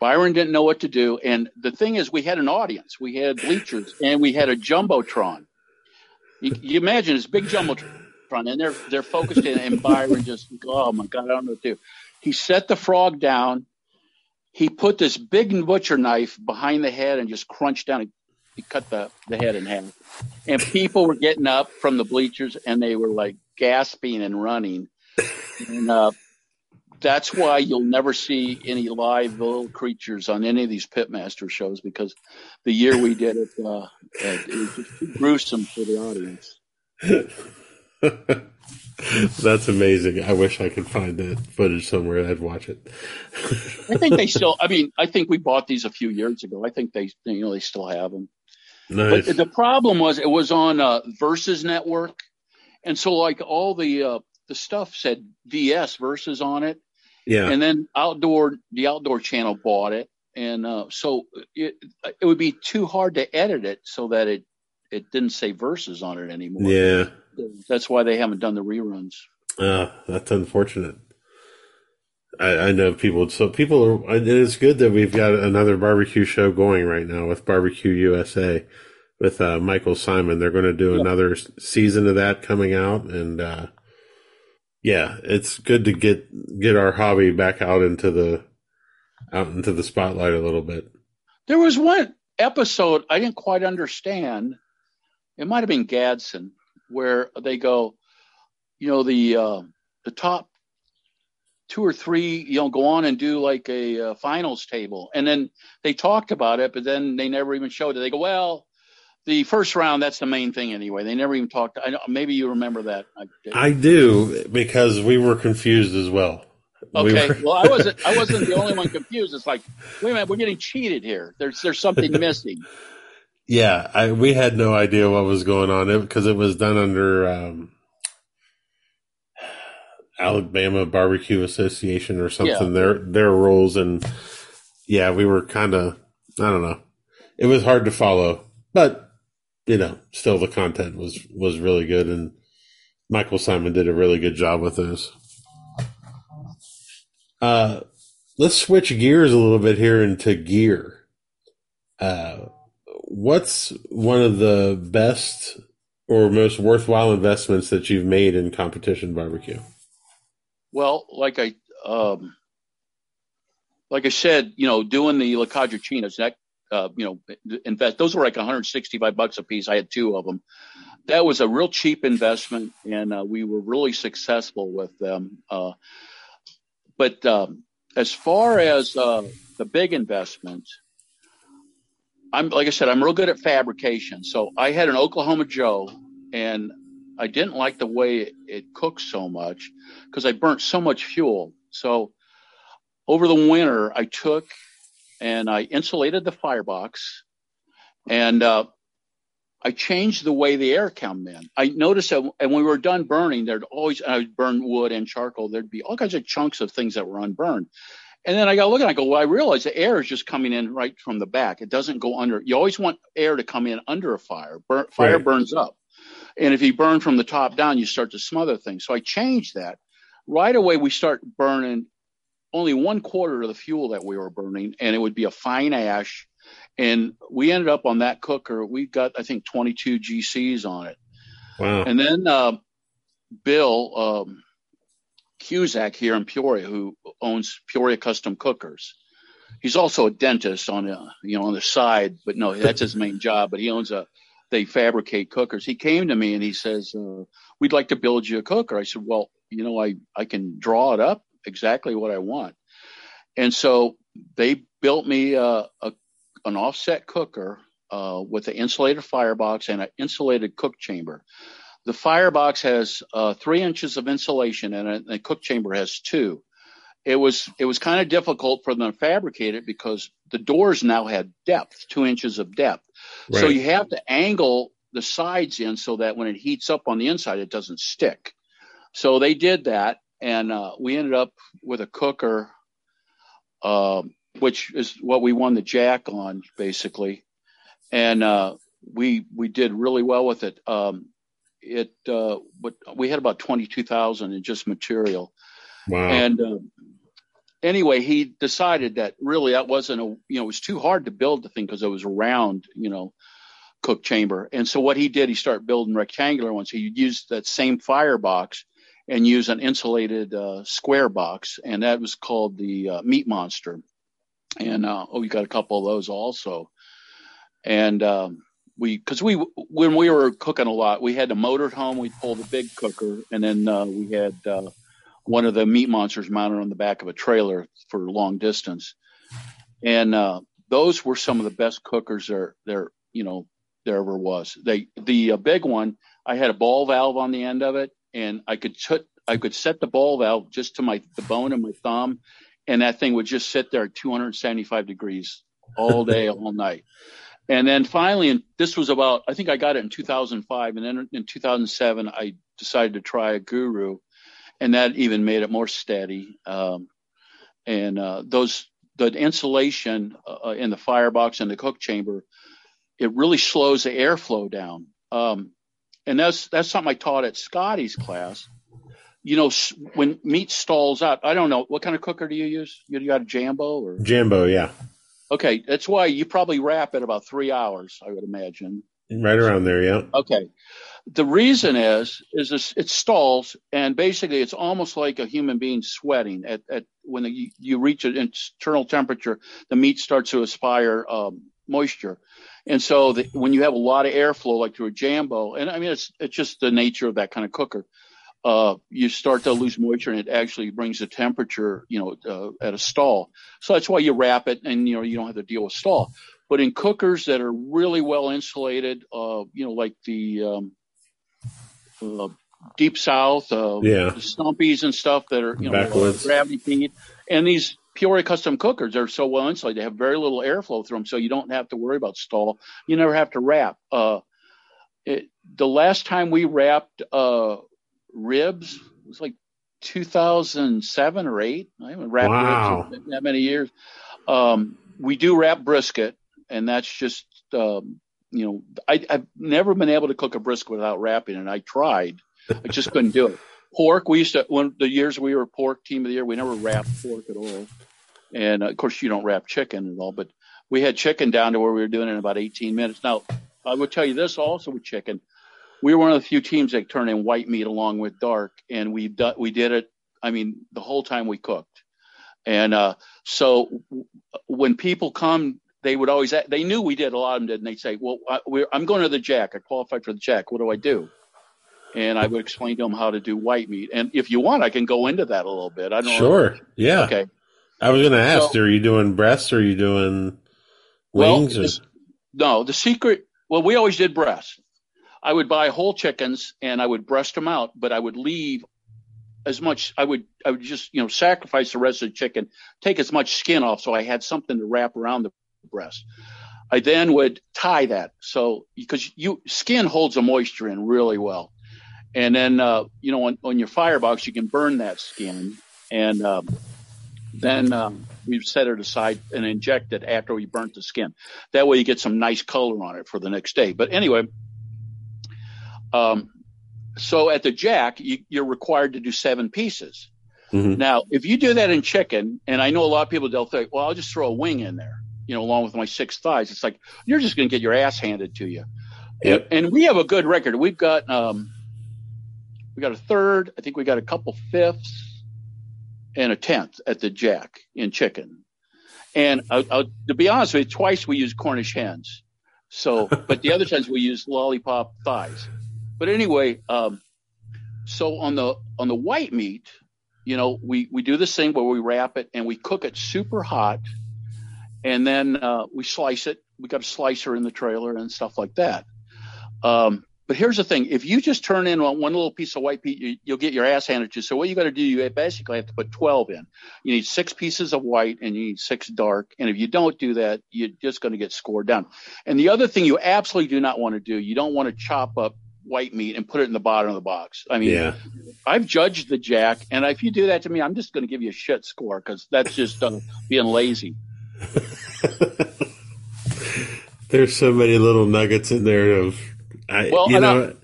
Byron didn't know what to do, and the thing is, we had an audience, we had bleachers, and we had a jumbotron. You, you imagine this big jumbotron, and they're they're focused in, and Byron just, oh my god, I don't know what to do. He set the frog down. He put this big butcher knife behind the head and just crunched down. and He cut the, the head in half. And people were getting up from the bleachers and they were like gasping and running. And uh, that's why you'll never see any live little creatures on any of these pitmaster shows because the year we did it, uh, it, it was just too gruesome for the audience.
That's amazing. I wish I could find that footage somewhere. I'd watch it.
I think they still. I mean, I think we bought these a few years ago. I think they, you know, they still have them.
nice.
But the problem was it was on uh, Versus Network, and so like all the uh, the stuff said VS Versus on it,
yeah.
and then outdoor the outdoor channel bought it, and uh, so it it would be too hard to edit it so that it it didn't say verses on it anymore.
yeah.
That's why they haven't done the reruns.
Uh, that's unfortunate. I, I know people. So people are. It is good that we've got another barbecue show going right now with Barbecue USA with uh, Michael Symon. They're going to do
Yeah.
another season of that coming out, and uh, yeah, it's good to get get our hobby back out into the out into the spotlight a little bit.
There was one episode I didn't quite understand. It might have been Gadsden, where they go, you know, the uh, the top two or three, you know, go on and do like a uh, finals table, and then they talked about it, but then they never even showed it. They go, well, the first round that's the main thing anyway. They never even talked. I know, maybe you remember that. I,
I do because we were confused as well.
Okay.
were-
well, I wasn't. I wasn't the only one confused. It's like, wait a minute, we're getting cheated here. There's there's something missing.
Yeah, I, we had no idea what was going on because it, was done under um, Alabama Barbecue Association or something. Their their rules and yeah, we were kind of I don't know. It was hard to follow, but you know, still the content was was really good and Michael Symon did a really good job with this. Uh, let's switch gears a little bit here into gear. Uh, what's one of the best or most worthwhile investments that you've made in competition barbecue?
Well, like I um, like I said, you know, doing the La Caja Chinas, that uh, you know, invest those were like 165 bucks a piece. I had two of them. That was a real cheap investment, and uh, we were really successful with them. Uh, but um, as far as uh, the big investments, I'm like I said, I'm real good at fabrication. So I had an Oklahoma Joe, and I didn't like the way it, it cooked so much because I burnt so much fuel. So over the winter, I took and I insulated the firebox, and uh, I changed the way the air came in. I noticed that and when we were done burning, there'd always I would burn wood and charcoal. There'd be all kinds of chunks of things that were unburned. And then I got looking, I go, well, I realized the air is just coming in right from the back. It doesn't go under. You always want air to come in under a fire. Fire
Right.
burns up. And if you burn from the top down, you start to smother things. So I changed that. Right away, we start burning only one quarter of the fuel that we were burning, and it would be a fine ash. And we ended up on that cooker, we got, I think, 22 GCs on it.
Wow.
And then uh, Bill um, Cusack here in Peoria, who owns Peoria Custom Cookers. He's also a dentist on the you know on the side, but no, that's his main job. But he owns a they fabricate cookers. He came to me and he says, uh, "We'd like to build you a cooker." I said, "Well, you know, I I can draw it up exactly what I want." And so they built me a, a an offset cooker uh, with an insulated firebox and an insulated cook chamber. The firebox has uh, three inches of insulation in it, and the cook chamber has two. It was it was kind of difficult for them to fabricate it because the doors now had depth, two inches of depth. So you have to angle the sides in so that when it heats up on the inside, it doesn't stick. So they did that, and uh, we ended up with a cooker, um, which is what we won the Jack on, basically. And uh, we we did really well with it. Um, it uh, but we had about twenty two thousand in just material.
Wow.
And uh, anyway, he decided that really that wasn't a you know it was too hard to build the thing because it was a round you know cook chamber. And so what he did, he started building rectangular ones. He used that same firebox and use an insulated uh, square box, and that was called the uh, Meat Monster. And uh, oh, we got a couple of those also. And um, we, because we, when we were cooking a lot, we had a motored home. We pulled the big cooker, and then uh, we had uh, one of the meat monsters mounted on the back of a trailer for long distance. And uh, those were some of the best cookers there, there, you know, there ever was. They, the big one, I had a ball valve on the end of it, and I could I could set the ball valve just to my the bone of my thumb, and that thing would just sit there at 275 degrees all day, all night. And then finally, and this was about, I think I got it in 2005. And then in 2007, I decided to try a Guru, and that even made it more steady. Um, and uh, those, the insulation uh, in the firebox and the cook chamber, it really slows the airflow down. Um, and that's that's something I taught at Scotty's class. You know, when meat stalls out, I don't know what kind of cooker do you use? You got a Jambo or?
Jambo, yeah.
Okay, that's why you probably wrap it about three hours, I would imagine.
Right around there, yeah.
Okay. The reason is, is this, it stalls and basically it's almost like a human being sweating at, at when you, you reach an internal temperature, the meat starts to aspire, um, moisture. And so the, when you have a lot of airflow, like through a Jambo, and I mean, it's, it's just the nature of that kind of cooker. Uh, you start to lose moisture and it actually brings the temperature, you know, uh, at a stall. So that's why you wrap it and, you know, you don't have to deal with stall. But in cookers that are really well insulated, uh, you know, like the, um, uh, deep south, uh,
Yeah.
the stumpies and stuff that are, you know, gravity feed. And these Peoria custom cookers are so well insulated. They have very little airflow through them. So you don't have to worry about stall. You never have to wrap. Uh, it, the last time we wrapped, uh, ribs was like 2007 or eight. I haven't wrapped
Wow.
ribs in that many years. Um, we do wrap brisket and that's just, um, you know, I, I've never been able to cook a brisket without wrapping and I tried. I just couldn't do it. Pork, we used to, when the years we were pork team of the year, we never wrapped pork at all. And uh, of course, you don't wrap chicken at all, but we had chicken down to where we were doing it in about 18 minutes. Now, I will tell you this also with chicken. We were one of the few teams that turned in white meat along with dark, and we do, we did it. I mean, the whole time we cooked, and uh, so when people come, they would always they knew we did a lot of them did, and they'd say, "Well, I, we're, I'm going to the Jack. I qualified for the Jack. What do I do?" And I would explain to them how to do white meat. And if you want, I can go into that a little bit. I don't know.
Sure. Yeah.
Okay.
I was going to ask,
So-
are you doing breasts or are you doing
Well,
wings? or-
this- no, the secret. Well, we always did breasts. I would buy whole chickens and I would breast them out, but I would leave as much. I would I would just you know sacrifice the rest of the chicken, take as much skin off, so I had something to wrap around the breast. I then would tie that so because you skin holds the moisture in really well, and then uh, you know on, on your firebox you can burn that skin, and um, then um, we set it aside and inject it after we burnt the skin. That way you get some nice color on it for the next day. But anyway, um, so at the jack, you, you're required to do seven pieces.
Mhm.
Now, if you do that in chicken, and I know a lot of people, they'll think, well, I'll just throw a wing in there, you know, along with my six thighs. It's like, you're just going to get your ass handed to you.
Yep.
And, and we have a good record. We've got um, we got a third. I think we got a couple fifths and a tenth at the Jack in chicken. And uh, uh, to be honest with you, twice we use Cornish hens. So, but the other times we use lollipop thighs. But anyway, um, so on the on the white meat, you know, we we do this thing where we wrap it and we cook it super hot, and then uh, we slice it. We got a slicer in the trailer and stuff like that. Um, but here's the thing: if you just turn in one one little piece of white meat, you, you'll get your ass handed to you. So what you got to do, you basically have to put 12 in. You need six pieces of white and you need six dark. And if you don't do that, you're just going to get scored down. And the other thing you absolutely do not want to do, you don't want to chop up white meat and put it in the bottom of the box. I mean,
Yeah.
I've judged the jack, and if you do that to me, I'm just going to give you a shit score because that's just uh, being lazy.
There's so many little nuggets in there of, I,
Well,
you know,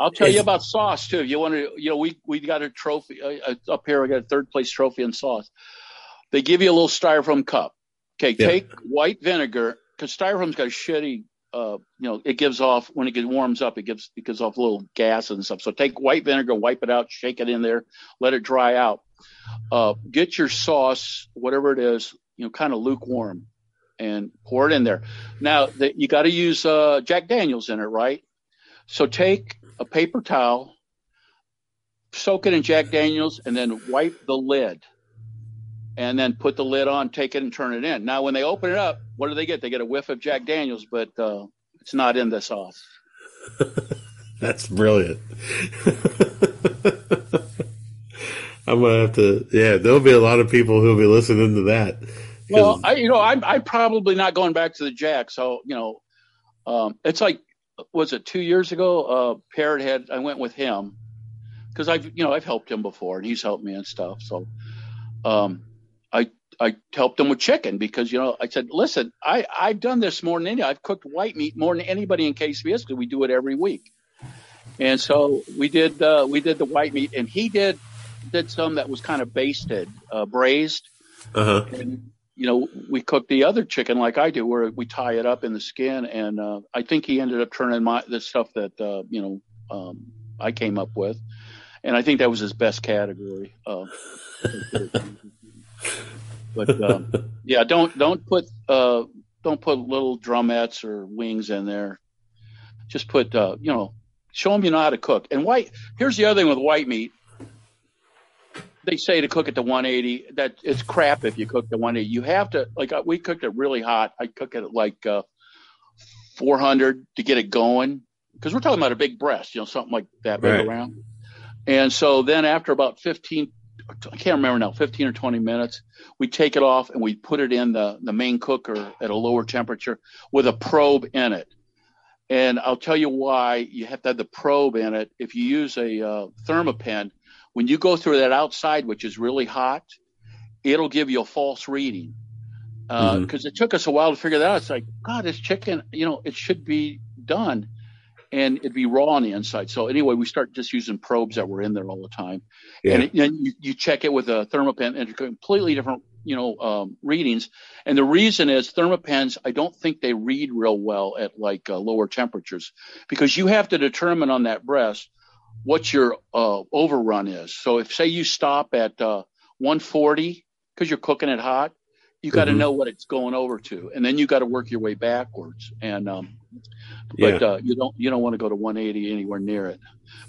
I'll tell you about sauce too. If you want to, you know, we we got a trophy uh, uh, up here. We got a third place trophy in sauce. They give you a little styrofoam cup. Okay,
Yeah.
take white vinegar because styrofoam's got a shitty. Uh, you know, it gives off when it gets warms up. It gives it gives off a little gas and stuff. So take white vinegar, wipe it out, shake it in there, let it dry out. Uh, get your sauce, whatever it is, you know, kind of lukewarm, and pour it in there. Now that you got to use uh, Jack Daniels in it, right? So take a paper towel, soak it in Jack Daniels, and then wipe the lid. And then put the lid on, take it and turn it in. Now, when they open it up, what do they get? They get a whiff of Jack Daniels, but uh, it's not in the sauce.
that's brilliant. I'm gonna have to. Yeah, there'll be a lot of people who'll be listening to that.
Well, I, you know, I'm, I'm probably not going back to the Jack. So, you know, um, it's like, was it two years ago? Uh, Parrot had, I went with him because I've, you know, I've helped him before and he's helped me and stuff. So, um, I, I helped him with chicken because, you know, I said, listen, I, I've done this more than any, I've cooked white meat more than anybody in KCBS because we do it every week. And so we did, uh, we did the white meat and he did, did some that was kind of basted, uh, braised
uh-huh.
and you know we cook the other chicken like I do, where we tie it up in the skin, and uh, I think he ended up turning my the stuff that uh, you know um, I came up with, and I think that was his best category. Uh, but um, yeah, don't don't put uh, don't put little drumettes or wings in there. Just put uh, you know show them you know how to cook. And white here's the other thing with white meat they say to cook it to 180. That it's crap if you cook to 180. You have to like uh, we cooked it really hot. I cook it at like uh, 400 to get it going because we're talking about a big breast, you know, something like that big
Right.
around. And so then after about 15, I can't remember now, 15 or 20 minutes, we take it off and we put it in the the main cooker at a lower temperature with a probe in it. And I'll tell you why you have to have the probe in it. If you use a uh, Thermapen, when you go through that outside, which is really hot, it'll give you a false reading. Because
Mhm.
it took us a while to figure that out. It's like, God, this chicken, you know, it should be done and it'd be raw on the inside. So anyway, we start just using probes that were in there all the time.
Yeah.
And, it, and you, you check it with a Thermapen and completely different, you know, um, readings. And the reason is Thermapens, I don't think they read real well at like uh, lower temperatures because you have to determine on that breast what your uh, overrun is. So if say you stop at uh, 140 because you're cooking it hot, you got to
Mhm.
know what it's going over to, and then you got to work your way backwards. And um, but
Yeah.
uh, you don't you don't want to go to 180 anywhere near it.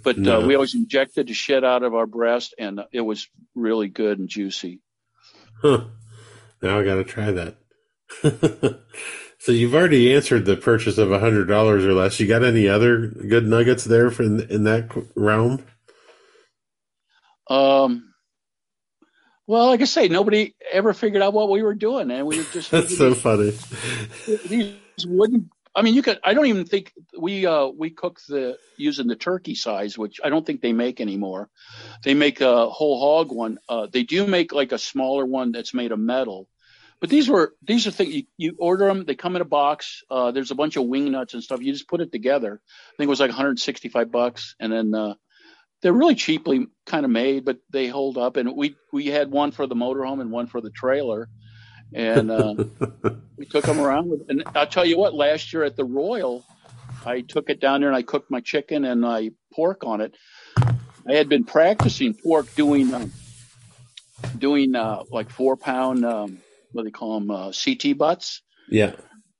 But
No.
uh, we always injected the shit out of our breast, and it was really good and juicy.
Huh. Now I got to try that. so you've already answered the purchase of a hundred dollars or less. You got any other good nuggets there for in, in that realm?
Um, well, like I say, nobody ever figured out what we were doing, and we were just
That's so funny.
these wooden. I mean, you could. I don't even think we uh we cook the using the turkey size, which I don't think they make anymore. They make a whole hog one. Uh, they do make like a smaller one that's made of metal. But these were these are things you, you order them. They come in a box. Uh, there's a bunch of wing nuts and stuff. You just put it together. I think it was like 165 bucks, and then uh, they're really cheaply kind of made, but they hold up. And we we had one for the motorhome and one for the trailer, and uh, we took them around. With, and I'll tell you what, last year at the Royal, I took it down there and I cooked my chicken and I pork on it. I had been practicing pork doing um, doing uh, like four pound um, what do they call them uh, CT butts,
Yeah.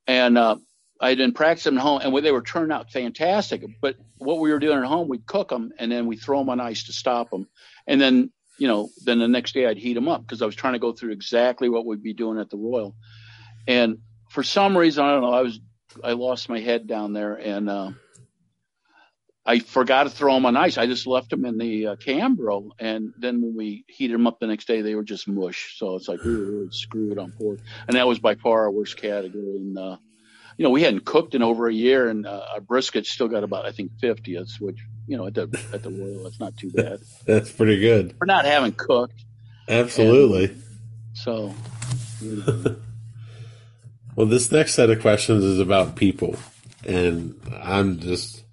and uh, I had been practicing at home, and they were turning out fantastic. But what we were doing at home, we'd cook them and then we throw them on ice to stop them, and then you know then the next day I'd heat them up because I was trying to go through exactly what we'd be doing at the Royal, and for some reason I don't know I was I lost my head down there and. Uh, I forgot to throw them on ice. I just left them in the uh, Cambro, and then when we heated them up the next day, they were just mush. So it's like really screwed on pork, and that was by far our worst category. And uh, you know, we hadn't cooked in over a year, and uh, our brisket still got about I think fiftieths, which you know at the at the Royal, that's not too bad
That's pretty good.
for not having cooked.
Absolutely.
So
Well, this next set of questions is about people, and I'm just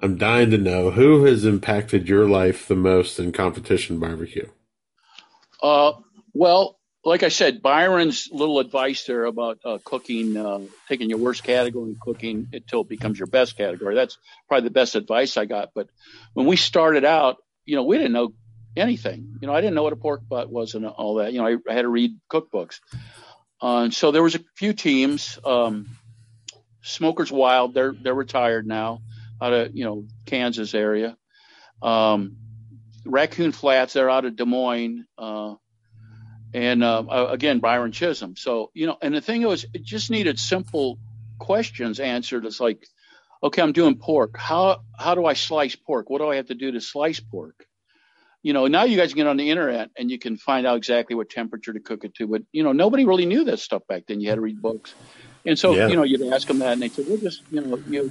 I'm dying to know who has impacted your life the most in competition barbecue.
Uh, well, like I said, Byron's little advice there about uh, cooking, uh, taking your worst category and cooking it until it becomes your best category. That's probably the best advice I got. But when we started out, you know, we didn't know anything. You know, I didn't know what a pork butt was and all that. You know, I, I had to read cookbooks. Uh, so there was a few teams. Um, Smokers Wild, they're they're retired now, out of you know Kansas area. Um, Raccoon Flats, they're out of Des Moines. Uh, and uh, uh, again, Byron Chism. So you know, and the thing was, it just needed simple questions answered. It's like, okay, I'm doing pork. How how do I slice pork? What do I have to do to slice pork? You know, now you guys can get on the internet and you can find out exactly what temperature to cook it to. But you know, nobody really knew that stuff back then. You had to read books, and so
Yeah.
you know, you'd ask them that, and they said, well, just you know, you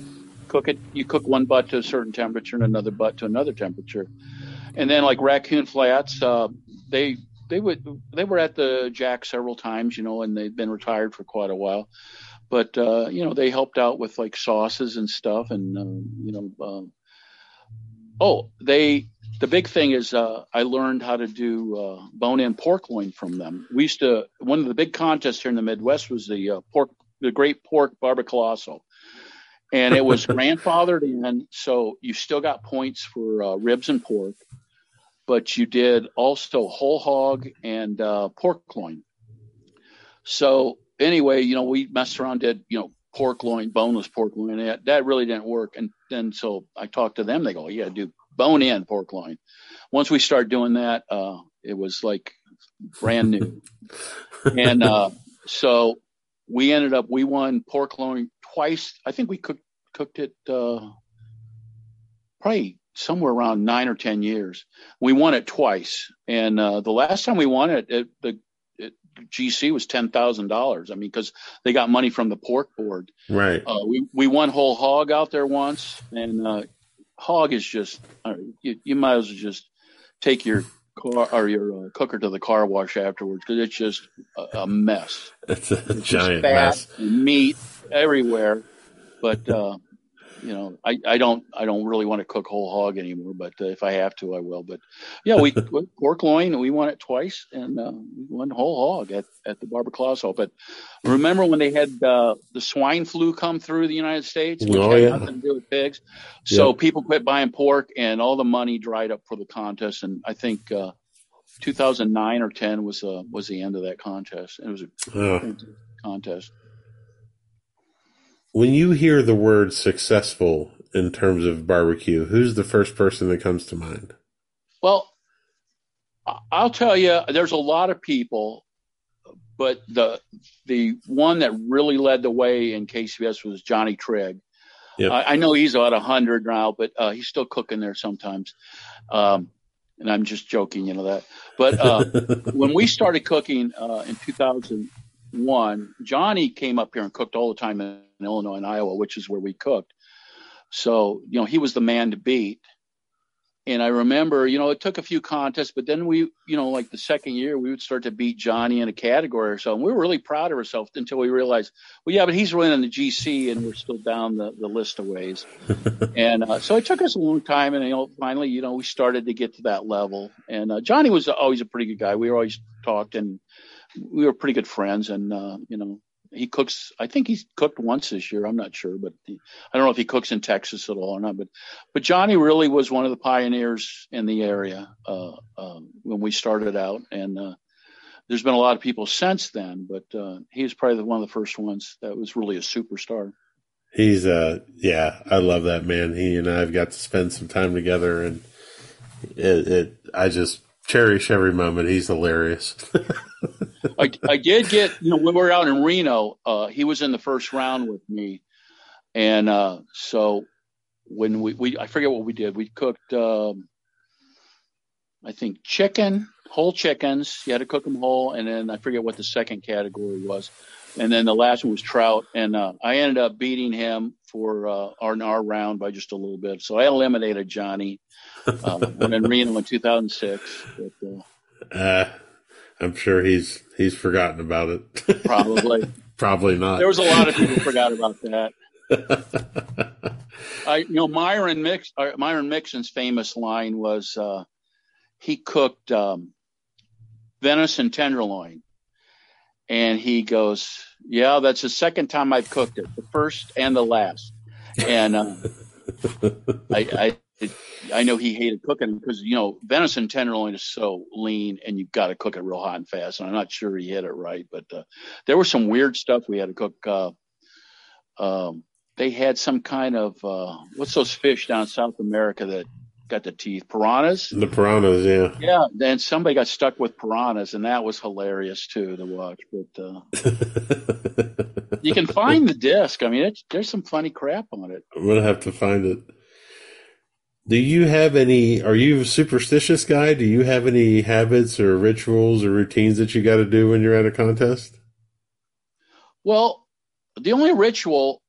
cook it. You cook one butt to a certain temperature and another butt to another temperature, and then like Raccoon Flats, uh, they they would they were at the Jack several times, you know, and they've been retired for quite a while. But uh, you know, they helped out with like sauces and stuff, and um, you know, um, oh, they the big thing is uh, I learned how to do uh, bone-in pork loin from them. We used to one of the big contests here in the Midwest was the uh, pork, the Great Pork BarbeQlossal, and it was grandfathered in, so you still got points for uh, ribs and pork, but you did also whole hog and uh, pork loin. So anyway, you know, we messed around, did you know pork loin, boneless pork loin, that, that really didn't work. And then so I talked to them. They go, yeah, do bone in pork loin. Once we started doing that, uh, it was like brand new. and uh, so we ended up we won pork loin twice. I think we cooked cooked it uh, probably somewhere around nine or ten years. We won it twice, and uh, the last time we won it, it the it, GC was ten thousand dollars. I mean, because they got money from the pork board.
Right.
Uh, we we won whole hog out there once, and uh, hog is just uh, you, you might as well just take your car or your uh, cooker to the car wash afterwards because it's just a, a mess.
It's a
It's
giant mess.
meat everywhere. But uh, you know, I, I don't I don't really want to cook whole hog anymore. But uh, if I have to, I will. But yeah, we pork loin. We won it twice, and uh, we won whole hog at at the BarbeQlossal. But remember when they had uh, the swine flu come through the United States, which
Oh,
had
yeah.
nothing to do with pigs. So
Yeah.
people quit buying pork, and all the money dried up for the contest. And I think. Uh, 2009 or 10 was uh, was the end of that contest. It was a contest.
When you hear the word successful in terms of barbecue, who's the first person that comes to mind?
Well, I'll tell you, there's a lot of people, but the the one that really led the way in KCBS was Johnny Trigg.
Yep.
I, I know he's about a hundred now, but uh, he's still cooking there sometimes. Um, and I'm just joking, you know that. But uh, when we started cooking uh, in 2001, Johnny came up here and cooked all the time in Illinois and Iowa, which is where we cooked. So, you know, he was the man to beat. And I remember, you know, it took a few contests, but then we, you know, like the second year, we would start to beat Johnny in a category or so. And we were really proud of ourselves until we realized, well, yeah, but he's winning the GC and we're still down the, the list of ways. and uh, so it took us a long time. And, you know, finally, you know, we started to get to that level. And uh, Johnny was always a pretty good guy. We always talked and we were pretty good friends. And, uh, you know, he cooks. I think he's cooked once this year. I'm not sure, but he, I don't know if he cooks in Texas at all or not. But but Johnny really was one of the pioneers in the area uh, um, when we started out, and uh, there's been a lot of people since then. But uh, he was probably one of the first ones that was really a superstar.
He's uh yeah, I love that man. He and I've got to spend some time together, and it, it I just cherish every moment. He's hilarious.
I, I did get, you know, when we were out in Reno, uh, he was in the first round with me. And uh, so when we, we, I forget what we did. We cooked, um, I think, chicken, whole chickens. You had to cook them whole. And then I forget what the second category was. And then the last one was trout. And uh, I ended up beating him for uh, our, our round by just a little bit. So I eliminated Johnny uh, when in Reno in 2006. But, uh,
I'm sure he's he's forgotten about it.
probably.
Probably not.
There was a lot of people who forgot about that. I, you know, Myron Mix, uh, Myron Mixon's famous line was, uh, he cooked um, venison tenderloin, and he goes, "Yeah, that's the second time I've cooked it, the first and the last." And uh, I, I, I know he hated cooking because you know venison tenderloin is so lean, and you've got to cook it real hot and fast. And I'm not sure he hit it right, but uh, there was some weird stuff we had to cook. Uh, um, they had some kind of uh, what's those fish down in South America that got the teeth? Piranhas.
the piranhas, yeah.
Yeah, then somebody got stuck with piranhas, and that was hilarious too to watch. But uh, you can find the disc. I mean, it's, there's some funny crap on it.
I'm gonna have to find it. Do you have any? Are you a superstitious guy? Do you have any habits or rituals or routines that you got to do when you're at a contest?
Well, the only ritual,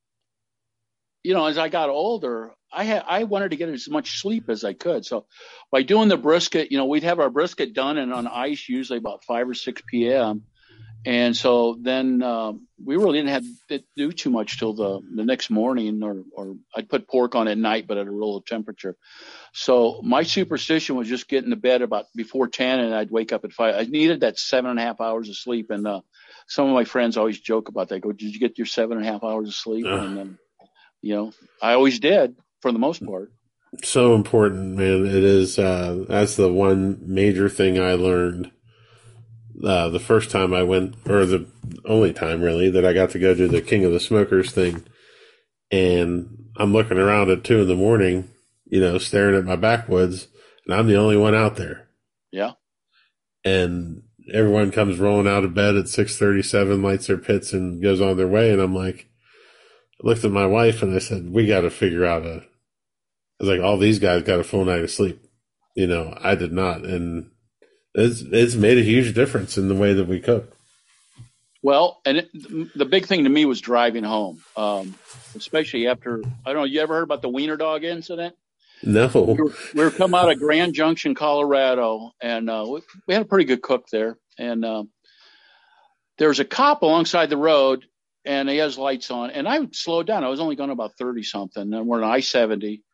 you know, as I got older, I had I wanted to get as much sleep as I could. So by doing the brisket, you know, we'd have our brisket done and on ice usually about five or six p.m. And so then um, we really didn't have to do too much till the the next morning, or or I'd put pork on at night, but at a real low temperature. So my superstition was just getting to bed about before ten, and I'd wake up at five. I needed that seven and a half hours of sleep, and uh, some of my friends always joke about that. Go, did you get your seven and a half hours of sleep?
Ugh.
And um, you know, I always did for the most part.
So important, man. It is. Uh, that's the one major thing I learned. Uh, the first time I went, or the only time really that I got to go to the King of the Smokers thing, and I'm looking around at two in the morning, you know, staring at my backwoods, and I'm the only one out there.
Yeah.
and everyone comes rolling out of bed at 6.37 lights their pits and goes on their way and i'm like looked at my wife and i said we got to figure out a i was like all these guys got a full night of sleep you know i did not and it's it's made a huge difference in the way that we cook
Well, and it, the big thing to me was driving home, um, especially after I don't know. You ever heard about the Wiener Dog incident?
no
we were, we were coming out of Grand Junction, Colorado, and uh, we, we had a pretty good cook there. And uh, there was a cop alongside the road, and he has lights on. And I slowed down. I was only going about thirty something, and we're on I seventy.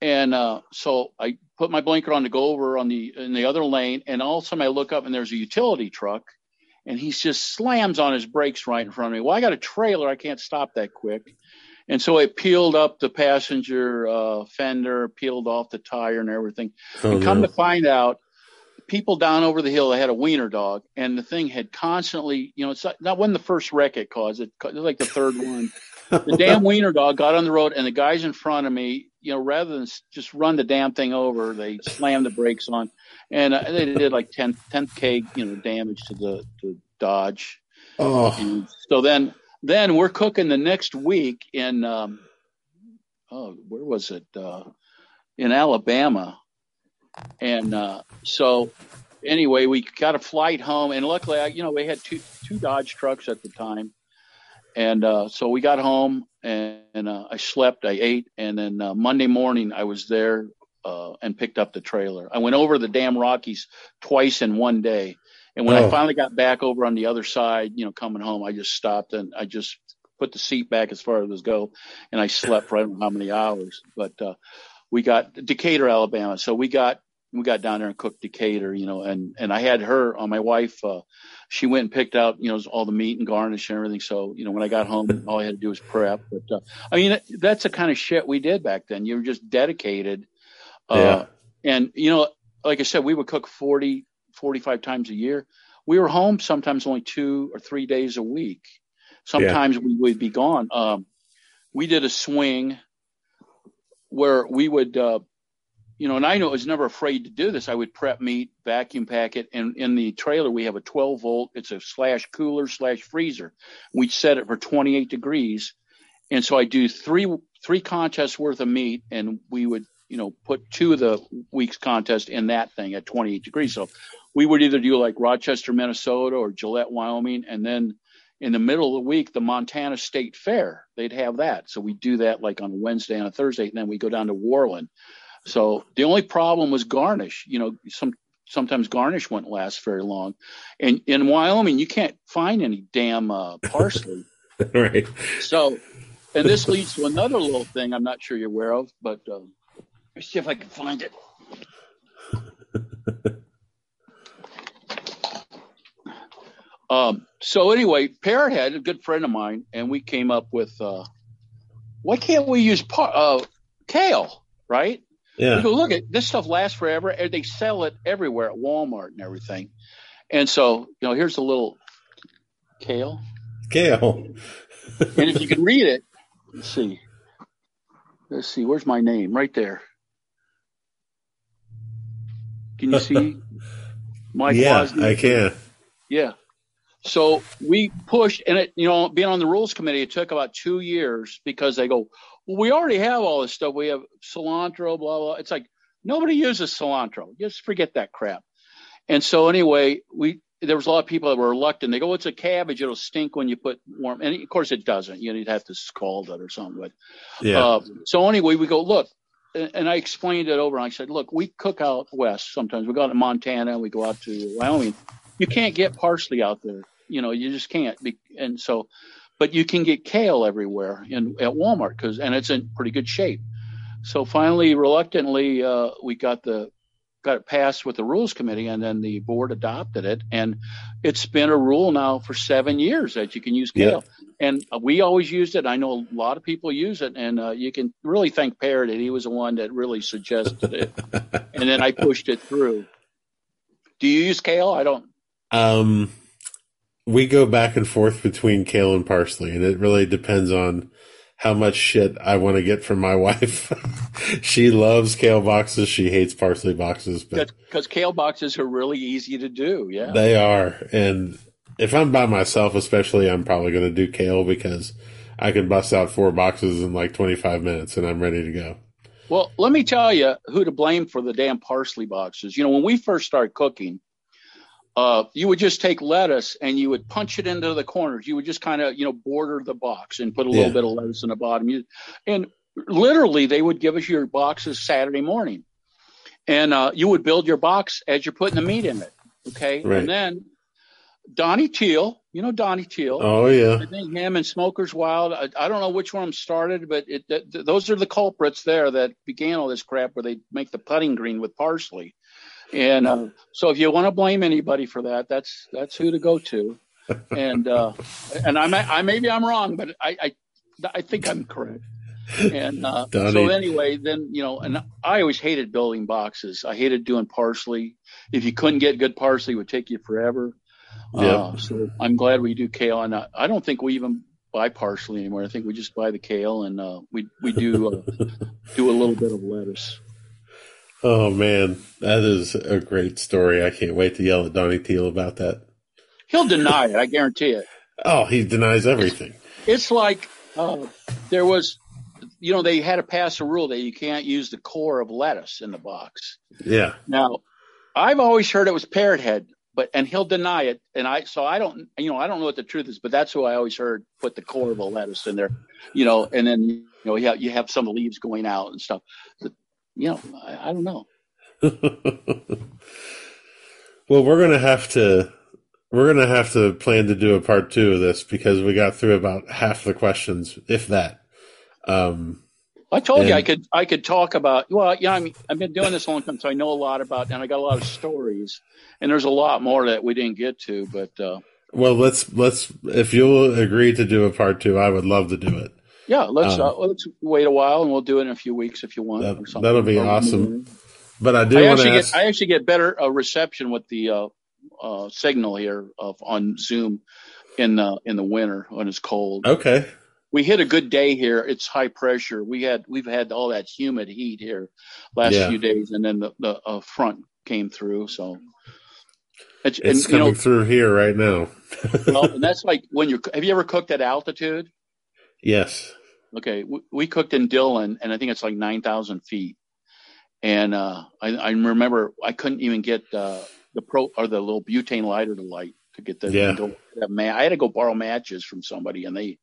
And uh, so I put my blinker on to go over on the in the other lane, and all of a sudden I look up and there's a utility truck, and he just slams on his brakes right in front of me. Well, I got a trailer, I can't stop that quick. And so it peeled up the passenger uh, fender, peeled off the tire and everything.
Oh,
and come
no.
to find out, people down over the hill they had a wiener dog, and the thing had constantly, you know, it's not, that wasn't the first wreck it caused. It, it was like the third one. The damn wiener dog got on the road, and the guys in front of me, you know, rather than just run the damn thing over, they slammed the brakes on, and uh, they did like 10 k, you know, damage to the the Dodge.
oh
And so then then we're cooking the next week in um oh where was it uh in Alabama and uh so anyway we got a flight home and luckily I, you know we had two two Dodge trucks at the time and uh so we got home and, and uh, I slept I ate and then uh, Monday morning I was there uh and picked up the trailer I went over the damn Rockies twice in one day and when
Oh.
I finally got back over on the other side, you know, coming home, I just stopped and I just put the seat back as far as it was go, and I slept for I don't know how many hours. But uh, we got Decatur, Alabama, so we got we got down there and cooked Decatur, you know, and and I had her, uh, my wife, uh, she went and picked out, you know, all the meat and garnish and everything. So, you know, when I got home, all I had to do was prep. But uh, I mean, that's the kind of shit we did back then. You were just dedicated. Uh, And you know, like I said, we would cook 40, 45 times a year. We were home sometimes only two or three days a week. Sometimes we would be gone. Um, we did a swing where we would, uh, you know, and I know I was never afraid to do this. I would prep meat, vacuum pack it, and in the trailer we have a 12 volt. It's a slash cooler slash freezer. We'd set it for 28 degrees, and so I do three three contests worth of meat, and we would, you know, put two of the week's contest in that thing at 28 degrees. So we would either do like Rochester, Minnesota, or Gillette, Wyoming, and then in the middle of the week, the Montana State Fair, they'd have that. So we do that like on a Wednesday and a Thursday, and then we go down to Worland. So the only problem was garnish. You know, some sometimes garnish wouldn't last very long, and in Wyoming you can't find any damn uh, parsley.
right.
so, and this leads to another little thing I'm not sure you're aware of, but uh, let's see if I can find it. Um, so anyway, Parrot had a good friend of mine, and we came up with uh, why can't we use par- uh, kale, right?
Yeah.
Look at this stuff lasts forever, and they sell it everywhere at Walmart and everything. And so, you know, here's a little kale,
Kale.
and if you can read it, let's see, let's see, where's my name? Right there. Can you see? Mike
yeah,
Wozniak?
I can.
Yeah. So we pushed, and it, you know, being on the rules committee, it took about two years because they go, well, we already have all this stuff. We have cilantro, blah, blah. It's like nobody uses cilantro. Just forget that crap. And so anyway, we, there was a lot of people that were reluctant. They go, it's a cabbage. It'll stink when you put warm. And of course it doesn't. You know, you'd have to scald it or something. But
Yeah.
uh, so anyway, we go, look, and I explained it over. And I said, look, we cook out west sometimes. We go out to Montana, we go out to Wyoming. You can't get parsley out there. You know, you just can't. Be, and so, but you can get kale everywhere in at Walmart because, and it's in pretty good shape. So finally, reluctantly, uh, we got the got it passed with the rules committee, and then the board adopted it, and it's been a rule now for seven years that you can use
Yeah.
kale. And we always used it. I know a lot of people use it, and uh, you can really thank Parrot. That he was the one that really suggested it, and then I pushed it through. Do you use kale? I don't.
Um, we go back and forth between kale and parsley, and it really depends on how much shit I want to get from my wife. she loves kale boxes. She hates parsley boxes, but
Because kale boxes are really easy to do. Yeah.
they are. And if I'm by myself, especially, I'm probably going to do kale because I can bust out four boxes in like 25 minutes and I'm ready to go.
Well, let me tell you who to blame for the damn parsley boxes. You know, when we first started cooking, uh, you would just take lettuce and you would punch it into the corners. You would just kind of, you know, border the box and put a little
Yeah.
bit of lettuce in the bottom. You, and literally, they would give us your boxes Saturday morning, and uh, you would build your box as you're putting the meat in it. Okay,
Right.
and then Donny Teel, you know Donny Teel.
Oh, yeah.
I think him and Smokers Wild. I, I don't know which one started, but it, th- th- those are the culprits there that began all this crap where they make the putting green with parsley. And uh, so, if you want to blame anybody for that, that's that's who to go to. And uh, and I may I maybe I'm wrong, but I I, I think I'm correct. And uh, so anyway, then you know, and I always hated building boxes. I hated doing parsley. If you couldn't get good parsley, it would take you forever. Uh, so I'm glad we do kale, and I, I don't think we even buy parsley anymore. I think we just buy the kale, and uh, we we do uh, do a little bit of lettuce.
Oh, man. That is a great story. I can't wait to yell at Donny Teel about that.
He'll deny it, I guarantee it.
Oh, he denies everything.
It's like uh, there was, you know, they had to pass a rule that you can't use the core of lettuce in the box.
Yeah.
Now, I've always heard it was parrot head, but and he'll deny it, and I so I don't, you know, I don't know what the truth is, but that's who I always heard put the core of a lettuce in there, you know, and then you know you have, you have some leaves going out and stuff. But, you know, I, I don't know.
well, we're gonna have to we're gonna have to plan to do a part two of this because we got through about half the questions, if that. Um,
I told you I could I could talk about well yeah I mean I've been doing this a long time so I know a lot about and I got a lot of stories and there's a lot more that we didn't get to but uh,
Well, let's let's if you'll agree to do a part two, I would love to do it.
Yeah let's
Um,
uh, let's wait a while and we'll do it in a few weeks if you want
That-
or something.
that'll be awesome. But I do
I
want to
actually
ask.
get I actually get better uh, reception with the uh, uh, signal here of on Zoom in the in the winter when it's cold.
okay,
we hit a good day here. It's high pressure. We had we've had all that humid heat here last
Yeah.
few days, and then the the uh, front came through. So it's,
it's
and, you
coming
know,
through here right now.
well, and that's like when you're. Have you ever cooked at altitude?
Yes.
Okay, we, we cooked in Dillon, and I think it's like nine thousand feet. And uh, I, I remember I couldn't even get uh, the pro or the little butane lighter to light to get the.
Yeah.
Go, that ma- I had to go borrow matches from somebody, and they.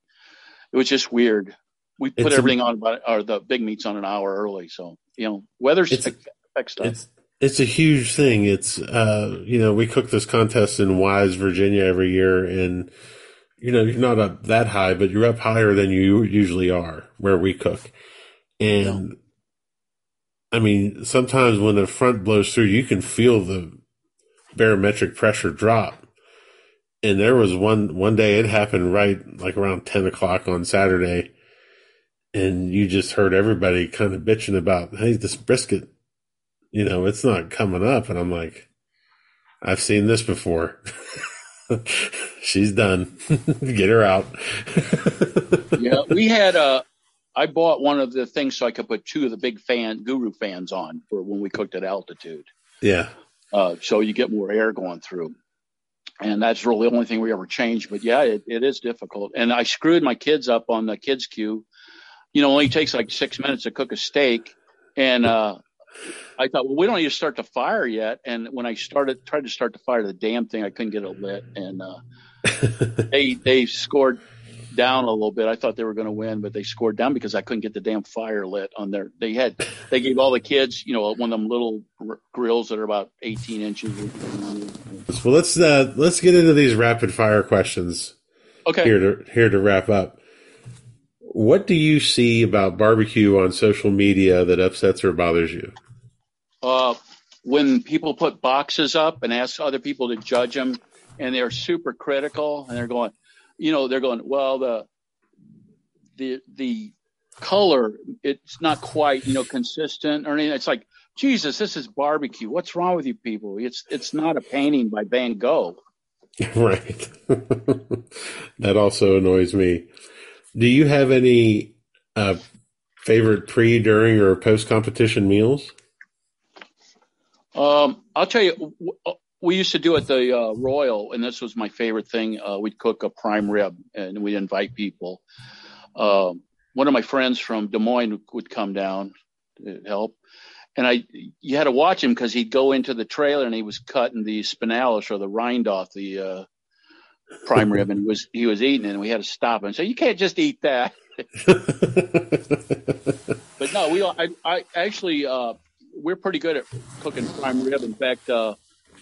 It was just weird. We put
It's a-
everything on about or the big meats on an hour early, so you know weather affects stuff.
It's it's a huge thing. It's uh you know we cook this contest in Wise, Virginia every year, and you know you're not up that high, but you're up higher than you usually are where we cook, and I mean sometimes when the front blows through, you can feel the barometric pressure drop. And there was one one day it happened right like around ten o'clock on Saturday, and you just heard everybody kind of bitching about, hey, this brisket you know, it's not coming up. And I'm like, I've seen this before. She's done. Get her out.
yeah, we had a. I bought one of the things so I could put two of the big fan guru fans on for when we cooked at altitude.
yeah.
uh, so you get more air going through. And that's really the only thing we ever changed. But yeah, it, it is difficult. And I screwed my kids up on the kids queue. You know, it only takes like six minutes to cook a steak. And uh, I thought, well, we don't need to start the fire yet. And when I started, tried to start the fire, the damn thing, I couldn't get it lit. And uh, they they scored down a little bit. I thought they were going to win, but they scored down because I couldn't get the damn fire lit on their. They had they gave all the kids, you know, one of them little r- grills that are about 18 inches.
well, let's uh, let's get into these rapid fire questions
Okay.
here to here to wrap up. What do you see about barbecue on social media that upsets or bothers you?
Uh, when people put boxes up and ask other people to judge them, and they're super critical, and they're going, you know, they're going, well, the the the color, it's not quite, you know, consistent or anything. It's like, Jesus, this is barbecue. What's wrong with you people? It's it's not a painting by Van Gogh.
right. that also annoys me. Do you have any uh, favorite pre, during, or post competition meals?
Um, I'll tell you, w- we used to do at the uh, Royal, and this was my favorite thing. Uh, we'd cook a prime rib, and we'd invite people. Um, one of my friends from Des Moines would come down to help, and I you had to watch him because he'd go into the trailer and he was cutting the spinalis or the rind off the uh, prime rib, and he was he was eating it, and we had to stop him and say, "You can't just eat that." But no, we I, I actually uh, we're pretty good at cooking prime rib. In fact, uh,